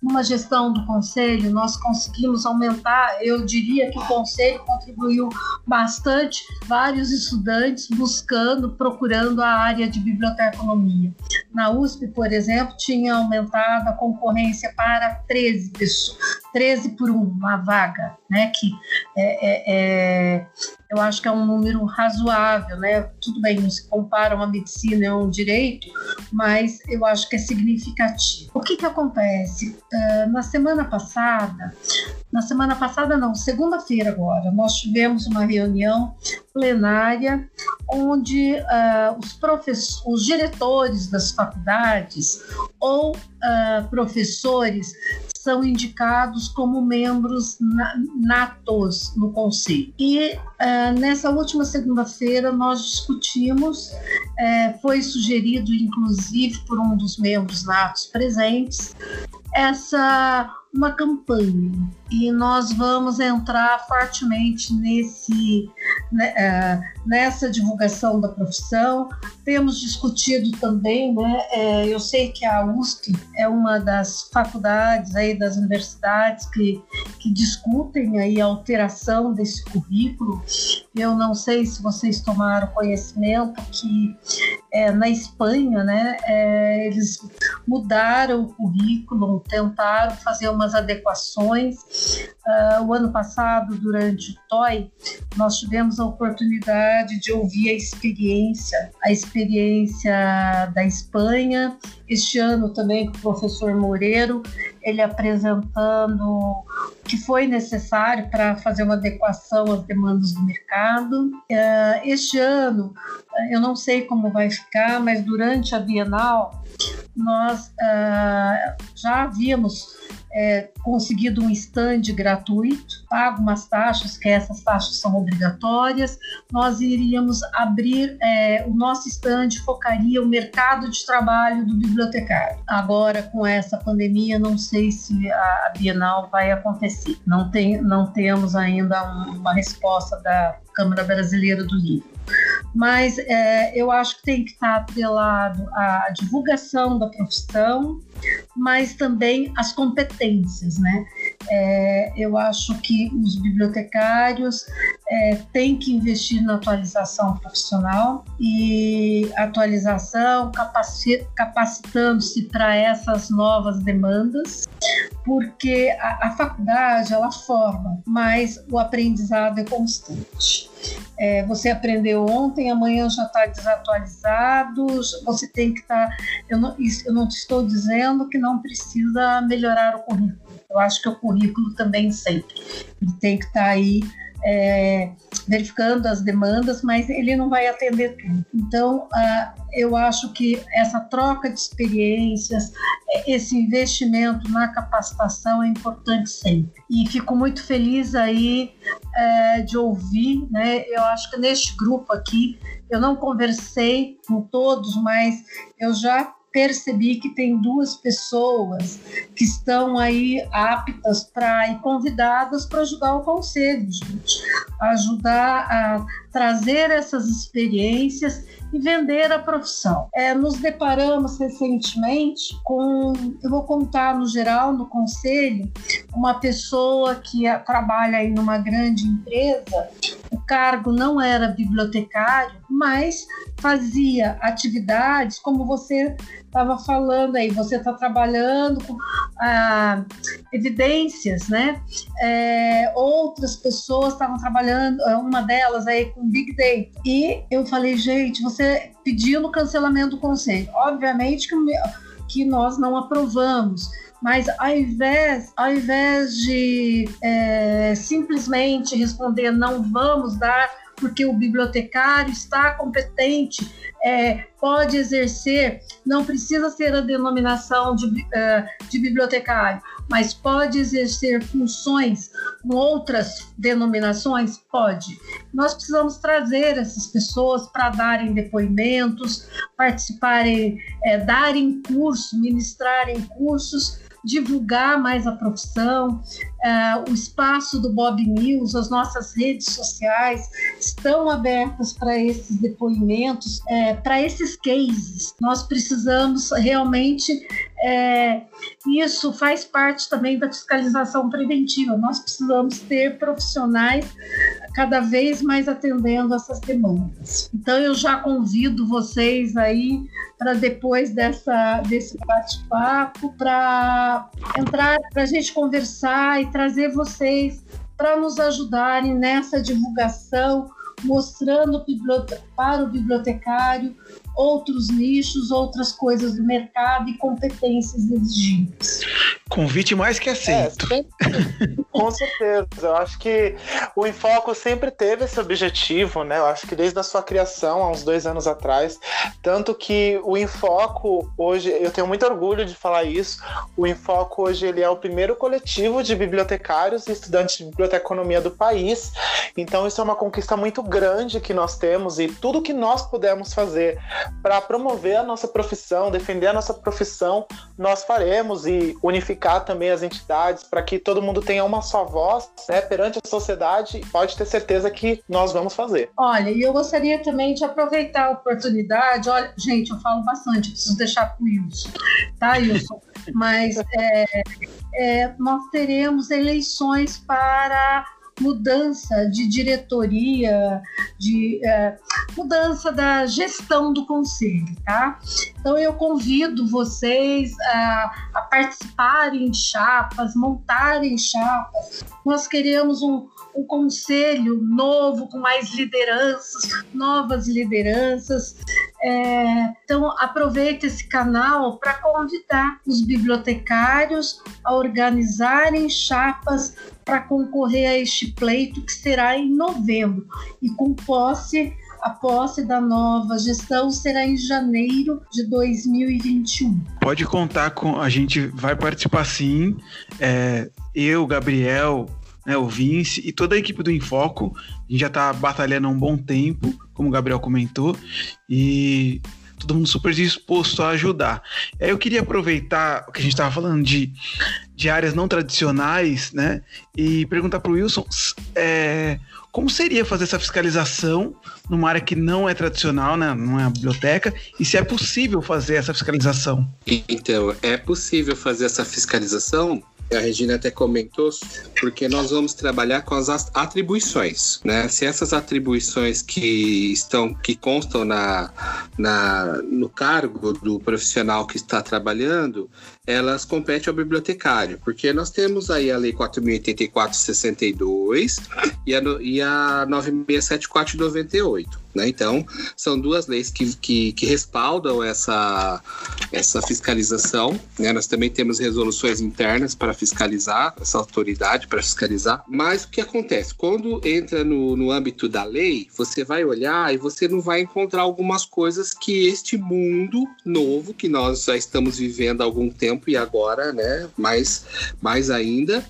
numa gestão do conselho, nós conseguimos aumentar, eu diria que o conselho contribuiu bastante, vários estudantes buscando, procurando a área de biblioteconomia. Na USP, por exemplo, tinha aumentado a concorrência para 13 pessoas, 13 por uma vaga, né? Que é, é, é, eu acho que é um número razoável, né? Tudo bem, não se compara uma medicina e um direito, mas eu acho que é significativo. O que que acontece? Uh, na semana passada, na semana passada não, segunda-feira agora, nós tivemos uma reunião plenária onde uh, os professores, os diretores das faculdades ou uh, professores são indicados como membros natos no conselho. E uh, nessa última segunda-feira nós discutimos, uh, foi sugerido inclusive por um dos membros natos presentes, essa uma campanha e nós vamos entrar fortemente nesse né, é, nessa divulgação da profissão. Temos discutido também, né, é, eu sei que a USP é uma das faculdades aí das universidades que, que discutem aí a alteração desse currículo. Eu não sei se vocês tomaram conhecimento que é, na Espanha, né, é, eles mudaram o currículo, tentaram fazer umas adequações. Uh, o ano passado, durante o TOI, nós tivemos a oportunidade de ouvir a experiência, a experiência da Espanha. Este ano também com o professor Moreiro, ele apresentando que foi necessário para fazer uma adequação às demandas do mercado. Uh, este ano, eu não sei como vai ficar, mas durante a Bienal, nós uh, já havíamos conseguido um stand gratuito, pago umas taxas, que essas taxas são obrigatórias, nós iríamos abrir, o nosso stand focaria o mercado de trabalho do bibliotecário. Agora, com essa pandemia, não sei se a Bienal vai acontecer. Não, tem, não temos ainda uma resposta da Câmara Brasileira do Livro. Mas é, eu acho que tem que estar atrelado à divulgação da profissão, mas também as competências, né? É, eu acho que os bibliotecários é, têm que investir na atualização profissional e atualização, capacitando-se para essas novas demandas porque a, a faculdade ela forma, mas o aprendizado é constante. É, você aprendeu ontem, amanhã já está desatualizado, você tem que estar. Tá, eu, não, eu não estou dizendo que não precisa melhorar o currículo. Eu acho que o currículo também sempre tem que estar tá aí é, verificando as demandas, mas ele não vai atender tudo. Então, eu acho que essa troca de experiências, esse investimento na capacitação é importante sempre. E fico muito feliz aí é, de ouvir, né? Eu acho que neste grupo aqui, eu não conversei com todos, mas eu já percebi que tem duas pessoas que estão aí aptas para e convidadas para ajudar o conselho, gente, ajudar a trazer essas experiências e vender a profissão. É, nos deparamos recentemente com, eu vou contar no geral, no conselho, uma pessoa que trabalha aí numa grande empresa, o cargo não era bibliotecário, mas fazia atividades como você estava falando aí, você está trabalhando com ah, evidências, né? É, outras pessoas estavam trabalhando, uma delas aí com Big Data. E eu falei, gente, você pediu o cancelamento do conselho. Obviamente que, que nós não aprovamos. Mas ao invés, ao invés de é, simplesmente responder não vamos dar porque o bibliotecário está competente, é, pode exercer, não precisa ser a denominação de, uh, de bibliotecário, mas pode exercer funções com outras denominações? Pode. Nós precisamos trazer essas pessoas para darem depoimentos, participarem, é, darem curso, ministrarem cursos divulgar mais a profissão. Uh, o espaço do Bob News, as nossas redes sociais estão abertas para esses depoimentos, é, para esses cases. Nós precisamos realmente. É, isso faz parte também da fiscalização preventiva. Nós precisamos ter profissionais cada vez mais atendendo essas demandas. Então eu já convido vocês aí para depois dessa desse bate-papo para entrar para a gente conversar e trazer vocês para nos ajudarem nessa divulgação, mostrando para o bibliotecário outros nichos, outras coisas do mercado e competências exigidas. Convite mais que aceito. É, com certeza. Eu acho que o Infoco sempre teve esse objetivo, né? Eu acho que desde a sua criação, há uns dois anos atrás, tanto que o Infoco hoje, eu tenho muito orgulho de falar isso, o Infoco hoje ele é o primeiro coletivo de bibliotecários e estudantes de biblioteconomia do país. Então isso é uma conquista muito grande que nós temos e tudo que nós pudermos fazer para promover a nossa profissão, defender a nossa profissão, nós faremos e unificar também as entidades para que todo mundo tenha uma só voz né, perante a sociedade. Pode ter certeza que nós vamos fazer. Olha, e eu gostaria também de aproveitar a oportunidade. Olha, gente, eu falo bastante, preciso deixar com o Wilson, tá, Wilson? Mas é, é, nós teremos eleições para mudança de diretoria, de é, mudança da gestão do conselho, tá? Então eu convido vocês a, a participarem de chapas, montarem chapas. Nós queremos um, um conselho novo, com mais lideranças, novas lideranças. É, então, aproveite esse canal para convidar os bibliotecários a organizarem chapas para concorrer a este pleito que será em novembro e com posse a posse da nova gestão será em janeiro de 2021. Pode contar com a gente vai participar sim. É, eu, Gabriel, né, o Vince e toda a equipe do Infoco. A gente já está batalhando há um bom tempo, como o Gabriel comentou, e todo mundo super disposto a ajudar. Eu queria aproveitar o que a gente estava falando de, de áreas não tradicionais, né? E perguntar para o Wilson é, como seria fazer essa fiscalização numa área que não é tradicional, né? Não é a biblioteca, e se é possível fazer essa fiscalização. Então, é possível fazer essa fiscalização a Regina até comentou, porque nós vamos trabalhar com as atribuições, né? Se essas atribuições que estão, que constam na, na, no cargo do profissional que está trabalhando, elas competem ao bibliotecário, porque nós temos aí a Lei 4.084-62 e a, e a 9.674 de 98. Né? Então, são duas leis que, que, que, respaldam essa, essa fiscalização. Né? Nós também temos resoluções internas para fiscalizar, essa autoridade para fiscalizar. Mas o que acontece? Quando entra no, no âmbito da lei, você vai olhar e você não vai encontrar algumas coisas que este mundo novo, que nós já estamos vivendo há algum tempo e agora, né, mais, mais ainda,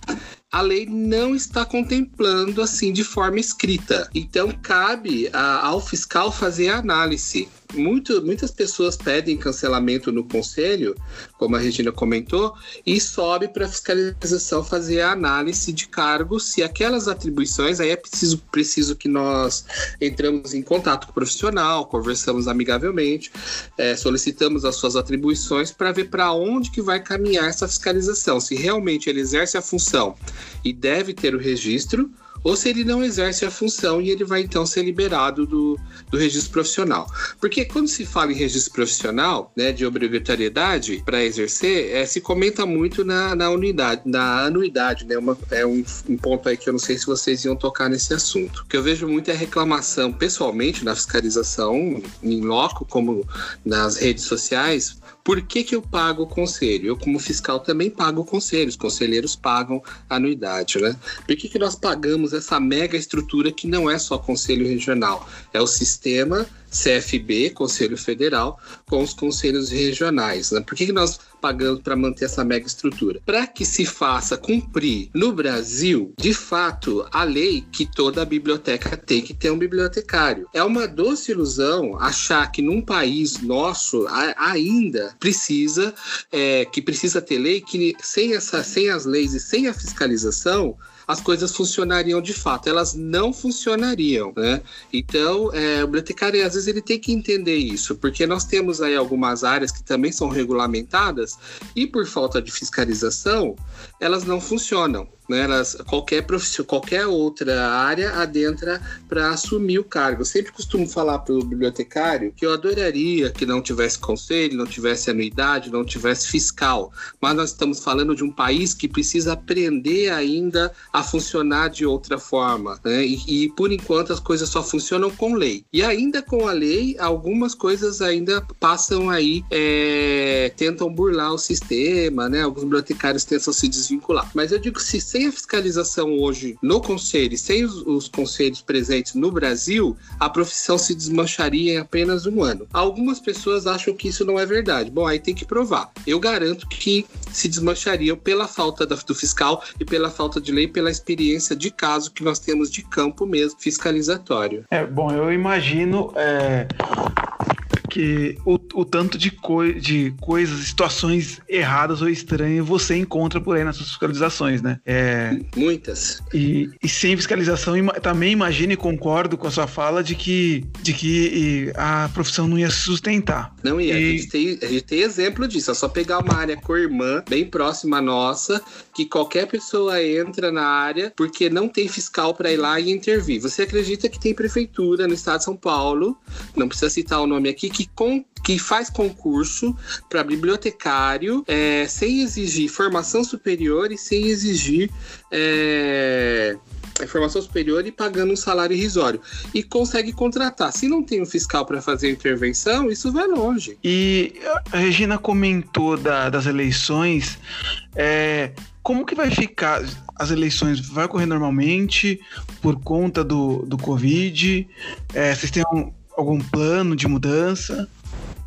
a lei não está contemplando assim de forma escrita. Então cabe a, ao fiscal fazer a análise muito, muitas pessoas pedem cancelamento no conselho, como a Regina comentou, e sobe para a fiscalização fazer a análise de cargos se aquelas atribuições, aí é preciso, preciso que nós entramos em contato com o profissional, conversamos amigavelmente, é, solicitamos as suas atribuições para ver para onde que vai caminhar essa fiscalização, se realmente ele exerce a função e deve ter o registro, ou se ele não exerce a função e ele vai então ser liberado do, do registro profissional. Porque quando se fala em registro profissional, né, de obrigatoriedade para exercer, é, se comenta muito na, na unidade, na anuidade, né? Uma, é um, um, ponto aí que eu não sei se vocês iam tocar nesse assunto. Que eu vejo muito é reclamação, pessoalmente, na fiscalização, em loco, como nas redes sociais, por que, que eu pago o conselho? Eu, como fiscal, também pago o conselho, os conselheiros pagam anuidade, né? Por que, que nós pagamos essa mega estrutura que não é só conselho regional? É o sistema CFB, Conselho Federal, com os conselhos regionais. Né? Por que, que nós pagamos para manter essa mega estrutura? Para que se faça cumprir no Brasil, de fato, a lei que toda biblioteca tem que ter um bibliotecário. É uma doce ilusão achar que num país nosso ainda precisa, é, que precisa ter lei, que sem, essa, sem as leis e sem a fiscalização, as coisas funcionariam de fato. Elas não funcionariam, né? Então, é, o bibliotecário, às vezes, ele tem que entender isso, porque nós temos aí algumas áreas que também são regulamentadas e, por falta de fiscalização, elas não funcionam né, elas, qualquer qualquer outra área adentra para assumir o cargo. Eu sempre costumo falar para o bibliotecário que eu adoraria que não tivesse conselho, não tivesse anuidade, não tivesse fiscal, mas nós estamos falando de um país que precisa aprender ainda a funcionar de outra forma, né? e, e por enquanto as coisas só funcionam com lei. E ainda com a lei, algumas coisas ainda passam aí, é, tentam burlar o sistema, né? Alguns bibliotecários tentam se desvincular. Mas eu digo se a fiscalização hoje no conselho, sem os, os, conselhos presentes no Brasil, a profissão se desmancharia em apenas um ano. Algumas pessoas acham que isso não é verdade. Bom, aí tem que provar. Eu garanto que se desmanchariam pela falta do fiscal e pela falta de lei, pela experiência de caso que nós temos de campo mesmo fiscalizatório. É bom, eu imagino é, que o, o tanto de, coi de coisas, situações erradas ou estranhas você encontra por aí nas suas fiscalizações, né? É, Muitas. E, e sem fiscalização, também imagino e concordo com a sua fala de que, de que a profissão não ia se sustentar. Não ia. E... A, gente tem, a gente tem exemplo disso. É só pegar uma área com irmã, bem próxima à nossa, que qualquer pessoa entra na área porque não tem fiscal para ir lá e intervir. Você acredita que tem prefeitura no estado de São Paulo, não precisa citar o nome aqui, que, com, que faz concurso para bibliotecário é, sem exigir formação superior e sem exigir é, formação superior e pagando um salário irrisório. E consegue contratar. Se não tem um fiscal para fazer a intervenção, isso vai longe. E a Regina comentou da, das eleições. É, como que vai ficar? As eleições vai ocorrer normalmente por conta do, do Covid? É, vocês têm um, algum plano de mudança?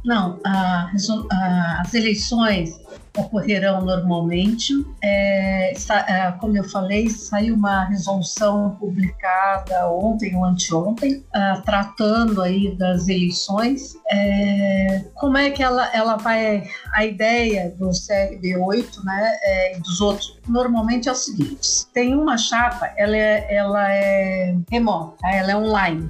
Não, a, a, as eleições ocorrerão normalmente. É, é, como eu falei, saiu uma resolução publicada ontem ou anteontem, uh, tratando aí das eleições. É, como é que ela, ela vai... A ideia do CRB8 né, é, e dos outros, normalmente é o seguinte, tem uma chapa, ela é, ela é remota, ela é online.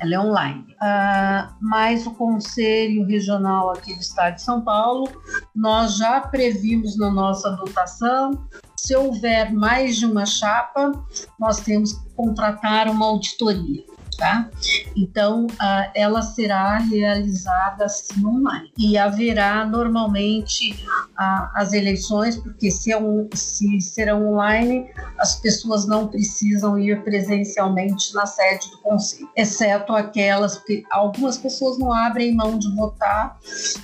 Ela é online. Uh, mas o Conselho Regional aqui do Estado de São Paulo, nós já previmos na nossa dotação. Se houver mais de uma chapa, nós temos que contratar uma auditoria. Tá? Então, ela será realizada assim online e haverá normalmente as eleições, porque se, é um, se serão online, as pessoas não precisam ir presencialmente na sede do conselho, exceto aquelas, porque algumas pessoas não abrem mão de votar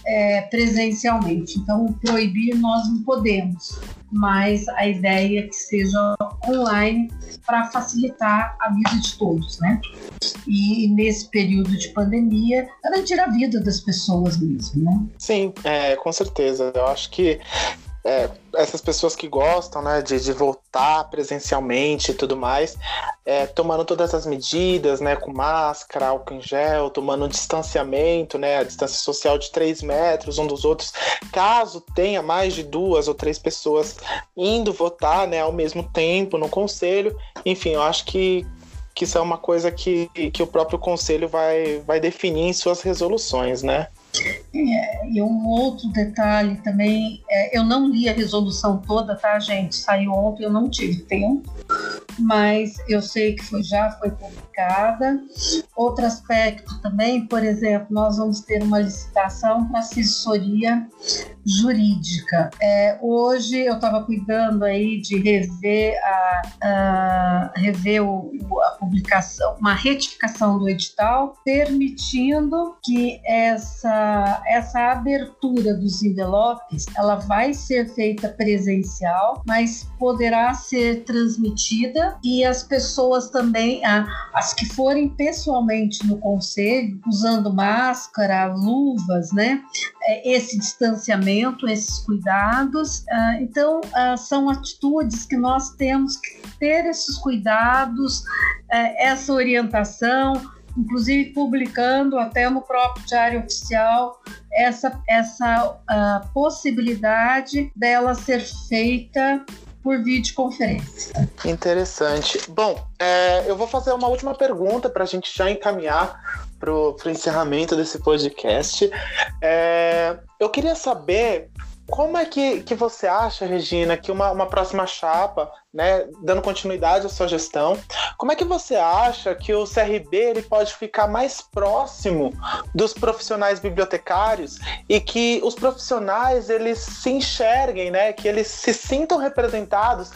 é, presencialmente. Então, proibir nós não podemos mas a ideia é que seja online para facilitar a vida de todos, né? E nesse período de pandemia, garantir a vida das pessoas mesmo, né? Sim, é, com certeza. Eu acho que é, essas pessoas que gostam né, de, de voltar presencialmente e tudo mais, é, tomando todas as medidas, né, com máscara, álcool em gel, tomando um distanciamento, né, a distância social de 3 metros um dos outros, caso tenha mais de duas ou três pessoas indo votar né, ao mesmo tempo no conselho, enfim, eu acho que, que isso é uma coisa que, que o próprio conselho vai, vai definir em suas resoluções, né? É, e um outro detalhe também, é, eu não li a resolução toda, tá, gente? Saiu ontem, eu não tive tempo, mas eu sei que foi, já foi publicada. Outro aspecto também, por exemplo, nós vamos ter uma licitação para assessoria jurídica. É, hoje eu estava cuidando aí de rever a, a rever o, a publicação, uma retificação do edital, permitindo que essa, essa abertura dos envelopes ela vai ser feita presencial, mas poderá ser transmitida e as pessoas também, as que forem pessoalmente no conselho, usando máscara, luvas, né? É, esse distanciamento, esses cuidados. Ah, então, ah, são atitudes que nós temos que ter esses cuidados, é, essa orientação, inclusive publicando até no próprio Diário Oficial essa, essa uh, possibilidade dela ser feita por videoconferência. Interessante. Bom, é, eu vou fazer uma última pergunta para a gente já encaminhar para o encerramento desse podcast. É, eu queria saber como é que, que você acha, Regina, que uma, uma próxima chapa, né, dando continuidade à sua gestão, como é que você acha que o CRB ele pode ficar mais próximo dos profissionais bibliotecários e que os profissionais eles se enxerguem, né, que eles se sintam representados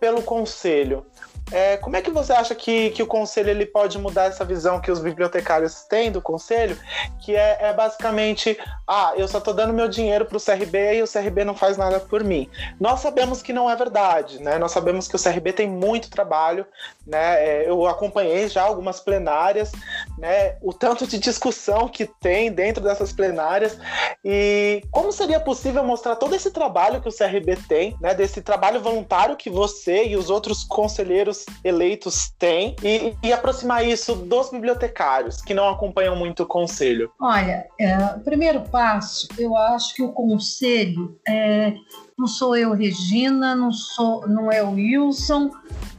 pelo conselho? É, como é que você acha que, que o conselho ele pode mudar essa visão que os bibliotecários têm do conselho, que é, é basicamente, ah, eu só estou dando meu dinheiro para o CRB e o CRB não faz nada por mim. Nós sabemos que não é verdade, né? Nós sabemos que o CRB tem muito trabalho, né? É, eu acompanhei já algumas plenárias, né? O tanto de discussão que tem dentro dessas plenárias e como seria possível mostrar todo esse trabalho que o CRB tem, né? Desse trabalho voluntário que você e os outros conselheiros eleitos têm e, e, aproximar isso dos bibliotecários que não acompanham muito o conselho? Olha, é, o primeiro passo, eu acho que o conselho é, não sou eu, Regina, não sou, não é o Wilson.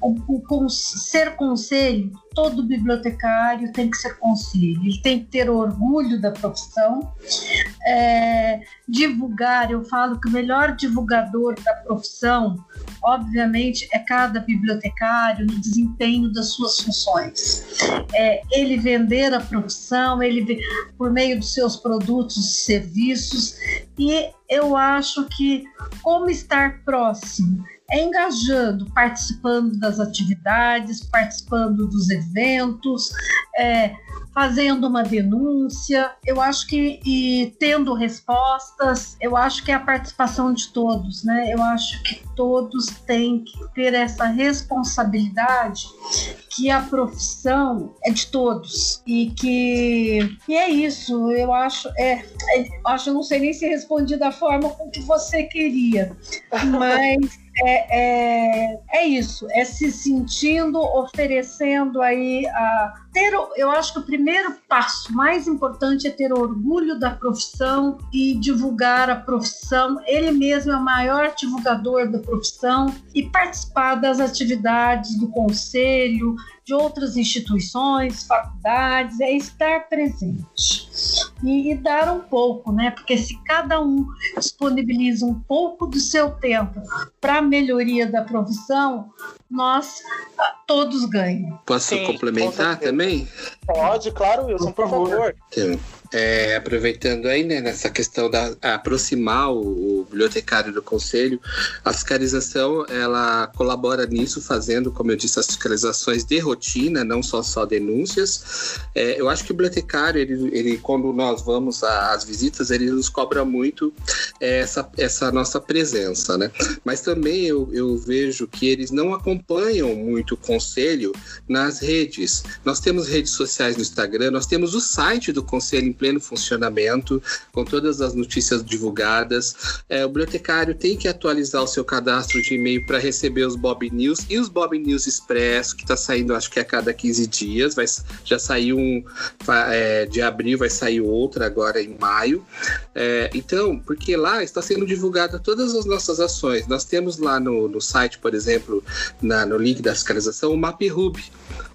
O, o, ser conselho, todo bibliotecário tem que ser conselho, ele tem que ter orgulho da profissão. É, divulgar, eu falo que o melhor divulgador da profissão, obviamente, é cada bibliotecário no desempenho das suas funções. É, ele vender a profissão, ele por meio dos seus produtos e serviços, e eu acho que como estar próximo? É engajando, participando das atividades, participando dos eventos, é, fazendo uma denúncia. Eu acho que e tendo respostas, eu acho que é a participação de todos, né? Eu acho que todos têm que ter essa responsabilidade que a profissão é de todos e que e é isso. Eu acho é, é acho não sei nem se respondi da forma com que você queria, mas é, é, é isso, é se sentindo, oferecendo aí a ter, eu acho que o primeiro passo mais importante é ter orgulho da profissão e divulgar a profissão. Ele mesmo é o maior divulgador da profissão e participar das atividades do conselho, de outras instituições, faculdades, é estar presente. E, e, dar um pouco, né? Porque se cada um disponibiliza um pouco do seu tempo para a melhoria da profissão, nós todos ganham. Posso Sim, complementar também? Pode, claro, Wilson, por, por favor. favor. É, aproveitando aí, né, nessa questão da aproximar o, o, bibliotecário do conselho, a fiscalização ela colabora nisso, fazendo, como eu disse, as fiscalizações de rotina, não só só denúncias. É, eu acho que o bibliotecário, ele, ele quando nós vamos às visitas, ele nos cobra muito é, essa, essa nossa presença, né? Mas também eu, eu vejo que eles não acompanham muito o conselho nas redes. Nós temos redes sociais no Instagram, nós temos o site do conselho pleno funcionamento, com todas as notícias divulgadas. É, o bibliotecário tem que atualizar o seu cadastro de e-mail para receber os Bob News e os Bob News Expresso, que está saindo acho que a cada 15 dias. Vai, já saiu um é, de abril, vai sair outra agora em maio. É, então, porque lá está sendo divulgada todas as nossas ações. Nós temos lá no, no site, por exemplo, na, no link da fiscalização, o MapRub.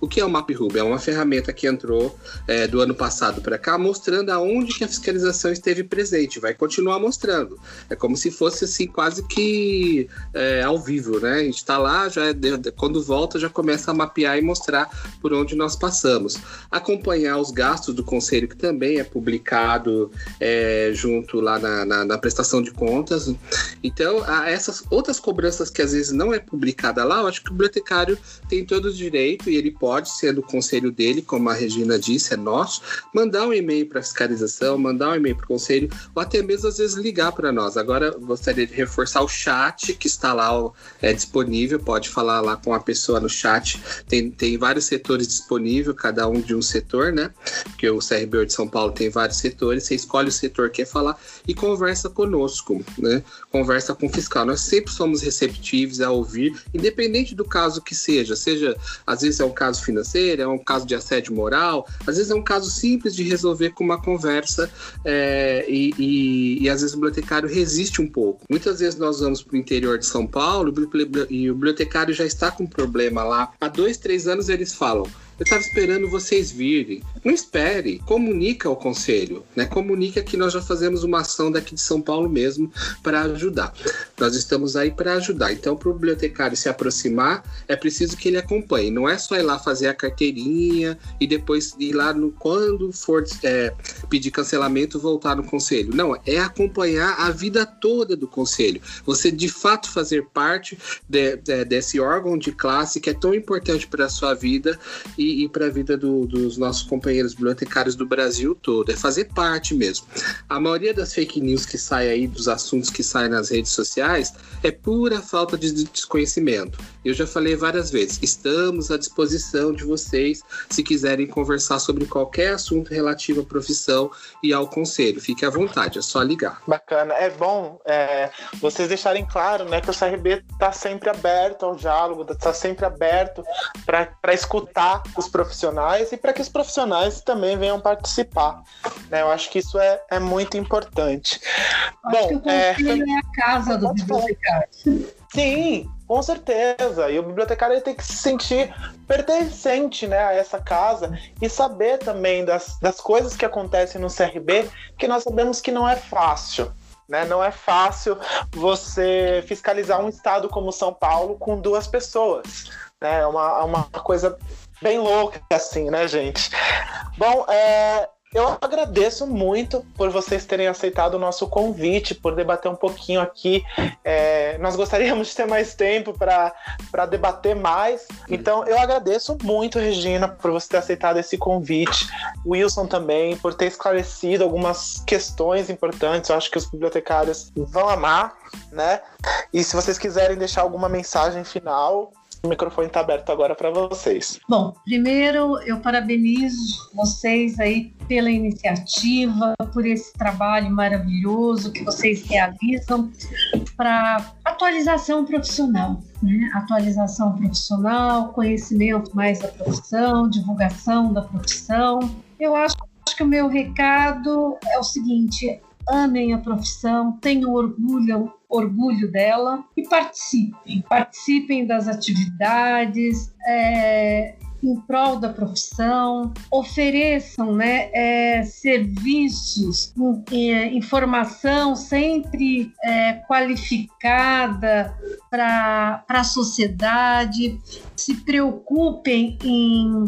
O que é o MapRub? É uma ferramenta que entrou é, do ano passado para cá, mostrando aonde que a fiscalização esteve presente. Vai continuar mostrando. É como se fosse assim, quase que é, ao vivo, né? A gente está lá, já é, quando volta, já começa a mapear e mostrar por onde nós passamos. Acompanhar os gastos do conselho, que também é publicado é, junto lá na, na, na, prestação de contas. Então, essas outras cobranças que às vezes não é publicada lá, eu acho que o bibliotecário tem todo o direito e ele pode ser do conselho dele, como a Regina disse, é nosso, mandar um e-mail para fiscalização, mandar um e-mail para o conselho, ou até mesmo às vezes ligar para nós. Agora, gostaria de reforçar o chat que está lá é, disponível, pode falar lá com a pessoa no chat. Tem, tem vários setores disponíveis, cada um de um setor, né? Porque o CRB de São Paulo tem vários setores, você escolhe o setor que quer falar e conversa conosco, né? Conversa com o fiscal. Nós sempre somos receptivos a ouvir, independente do caso que seja, seja às vezes é um caso financeiro, é um caso de assédio moral, às vezes é um caso simples de resolver com uma conversa é, e, e, e, às vezes o bibliotecário resiste um pouco. Muitas vezes nós vamos para o interior de São Paulo e o bibliotecário já está com problema lá. Há dois, três anos eles falam: eu estava esperando vocês virem. Não espere, comunica ao conselho, né? Comunica que nós já fazemos uma ação daqui de São Paulo mesmo para ajudar. Nós estamos aí para ajudar. Então, para o bibliotecário se aproximar, é preciso que ele acompanhe. Não é só ir lá fazer a carteirinha e depois ir lá no quando for é, pedir cancelamento voltar no conselho. Não, é acompanhar a vida toda do conselho. Você de fato fazer parte de, de, desse órgão de classe que é tão importante para a sua vida e para a vida do, dos nossos companheiros bibliotecários do Brasil todo. É fazer parte mesmo. A maioria das fake news que sai aí, dos assuntos que saem nas redes sociais, é pura falta de desconhecimento. Eu já falei várias vezes, estamos à disposição de vocês se quiserem conversar sobre qualquer assunto relativo à profissão e ao conselho. Fique à vontade, é só ligar. Bacana. É bom é, vocês deixarem claro né, que o CRB está sempre aberto ao diálogo, está sempre aberto para escutar os profissionais e para que os profissionais também venham participar. Né? Eu acho que isso é, é muito importante. Acho Bom, que o conselho é, é a casa do bibliotecário. Sim, com certeza. E o bibliotecário tem que se sentir pertencente né, a essa casa e saber também das, das coisas que acontecem no CRB, que nós sabemos que não é fácil. Né? Não é fácil você fiscalizar um estado como São Paulo com duas pessoas. Né? É uma, é uma coisa bem louca, assim, né, gente? Bom, é, eu agradeço muito por vocês terem aceitado o nosso convite, por debater um pouquinho aqui. É, nós gostaríamos de ter mais tempo para debater mais. Então, eu agradeço muito, Regina, por você ter aceitado esse convite. Wilson também, por ter esclarecido algumas questões importantes. Eu acho que os bibliotecários vão amar, né? E se vocês quiserem deixar alguma mensagem final, o microfone está aberto agora para vocês. Bom, primeiro eu parabenizo vocês aí pela iniciativa, por esse trabalho maravilhoso que vocês realizam para atualização profissional, né? Atualização profissional, conhecimento mais da profissão, divulgação da profissão. Eu acho que o meu recado é o seguinte: amem a profissão, tenham orgulho, orgulho dela e participem. Participem das atividades é, em prol da profissão, ofereçam né, é, serviços, é, informação sempre é, qualificada para a sociedade, se preocupem em,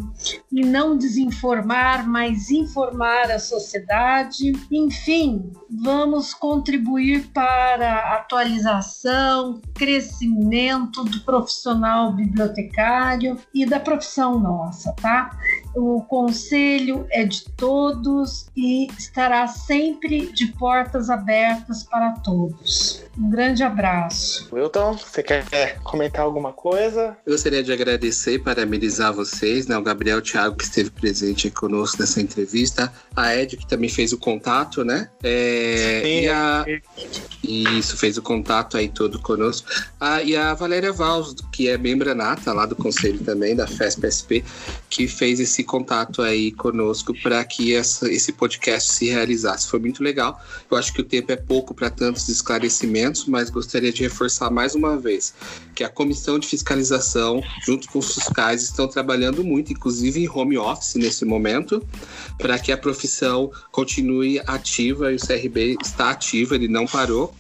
em não desinformar, mas informar a sociedade. Enfim, vamos contribuir para atualização, crescimento do profissional bibliotecário e da profissão nossa, tá? O conselho é de todos e estará sempre de portas abertas para todos. Um grande abraço. Wilton, você quer comentar alguma coisa? Eu gostaria de agradecer e parabenizar vocês, né? O Gabriel Thiago, que esteve presente conosco nessa entrevista, a Ed, que também fez o contato, né? É, Sim. E a... Isso, fez o contato aí todo conosco. Ah, e a Valéria Valls, que é membro nata lá do conselho também, da FESP-SP, que fez esse contato aí conosco para que essa, esse podcast se realizasse. Foi muito legal. Eu acho que o tempo é pouco para tantos esclarecimentos, mas gostaria de reforçar mais uma vez que a comissão de fiscalização, junto com os fiscais, estão trabalhando muito, inclusive em home office nesse momento, para que a profissão continue ativa e o CRB está ativo, ele não parou.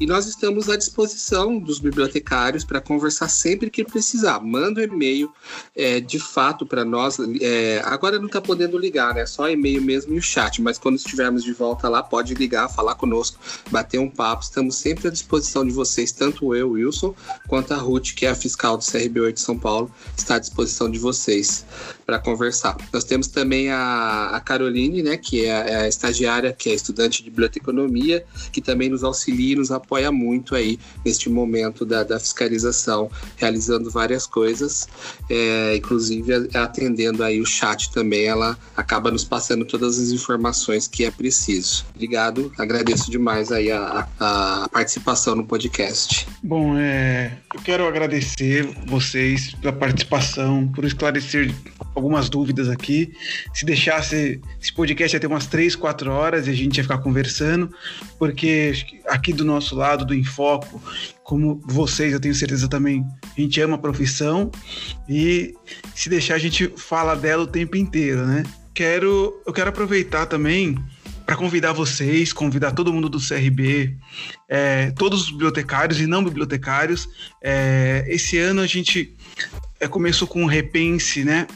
E nós estamos à disposição dos bibliotecários para conversar sempre que precisar. Manda um e-mail é, de fato para nós. É, agora não está podendo ligar, né? Só e-mail mesmo e o chat, mas quando estivermos de volta lá, pode ligar, falar conosco, bater um papo. Estamos sempre à disposição de vocês, tanto eu, Wilson, quanto a Ruth, que é a fiscal do CRB8 de São Paulo, está à disposição de vocês para conversar. Nós temos também a, a Caroline, né, que é a, é a, estagiária, que é estudante de biblioteconomia, que também nos auxilia e nos apoia muito aí neste momento da, da fiscalização, realizando várias coisas, é, inclusive atendendo aí o chat também, ela acaba nos passando todas as informações que é preciso. Obrigado, agradeço demais aí a, a participação no podcast. Bom, é, eu quero agradecer vocês pela participação, por esclarecer algumas dúvidas aqui. Se deixasse, esse podcast ia ter umas 3, 4 horas e a gente ia ficar conversando, porque aqui do nosso lado, do Infoco, como vocês, eu tenho certeza também, a gente ama a profissão e se deixar a gente fala dela o tempo inteiro, né? Quero, eu quero aproveitar também para convidar vocês, convidar todo mundo do CRB, é, todos os bibliotecários e não bibliotecários. É, esse ano a gente é, começou com um repense né,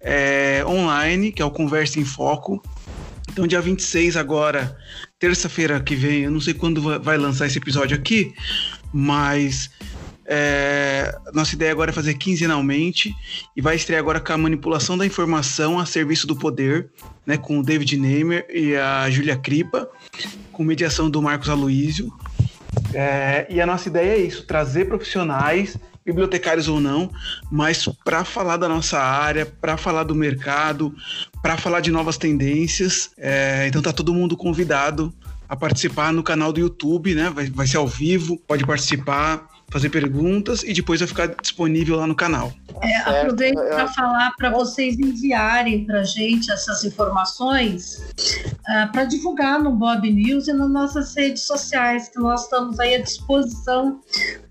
é, online, que é o Conversa em Foco. Então, dia 26 agora, terça-feira que vem, eu não sei quando vai lançar esse episódio aqui, mas é, nossa ideia agora é fazer quinzenalmente e vai estrear agora com a manipulação da informação a serviço do poder, né, com o David Neymer e a Júlia Cripa, com mediação do Marcos Aloísio. É, e a nossa ideia é isso: trazer profissionais, bibliotecários ou não, mas para falar da nossa área, para falar do mercado, para falar de novas tendências. É, então tá todo mundo convidado a participar no canal do YouTube, né? Vai, vai ser ao vivo, pode participar fazer perguntas e depois vai ficar disponível lá no canal. É, aproveito para falar para vocês enviarem para a gente essas informações uh, para divulgar no Bob News e nas nossas redes sociais, que nós estamos aí à disposição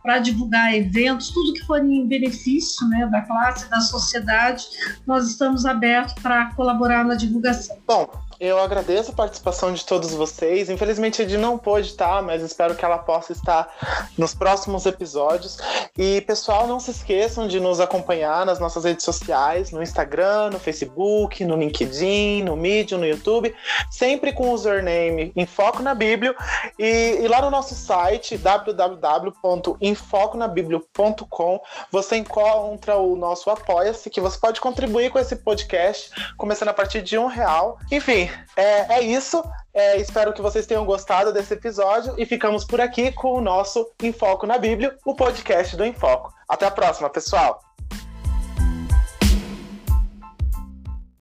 para divulgar eventos, tudo que for em benefício né, da classe, da sociedade, nós estamos abertos para colaborar na divulgação. Bom, eu agradeço a participação de todos vocês. Infelizmente, a Ed não pôde estar, mas espero que ela possa estar nos próximos episódios. E, pessoal, não se esqueçam de nos acompanhar nas nossas redes sociais, no Instagram, no Facebook, no LinkedIn, no Medium, no YouTube, sempre com o username Enfoco na Bíblia. E, e lá no nosso site, www.enfoconabiblio.com, você encontra o nosso Apoia-se, que você pode contribuir com esse podcast, começando a partir de um real. Enfim, é, é isso. É, espero que vocês tenham gostado desse episódio e ficamos por aqui com o nosso Enfoco na Bíblia, o podcast do Enfoco. Até a próxima, pessoal!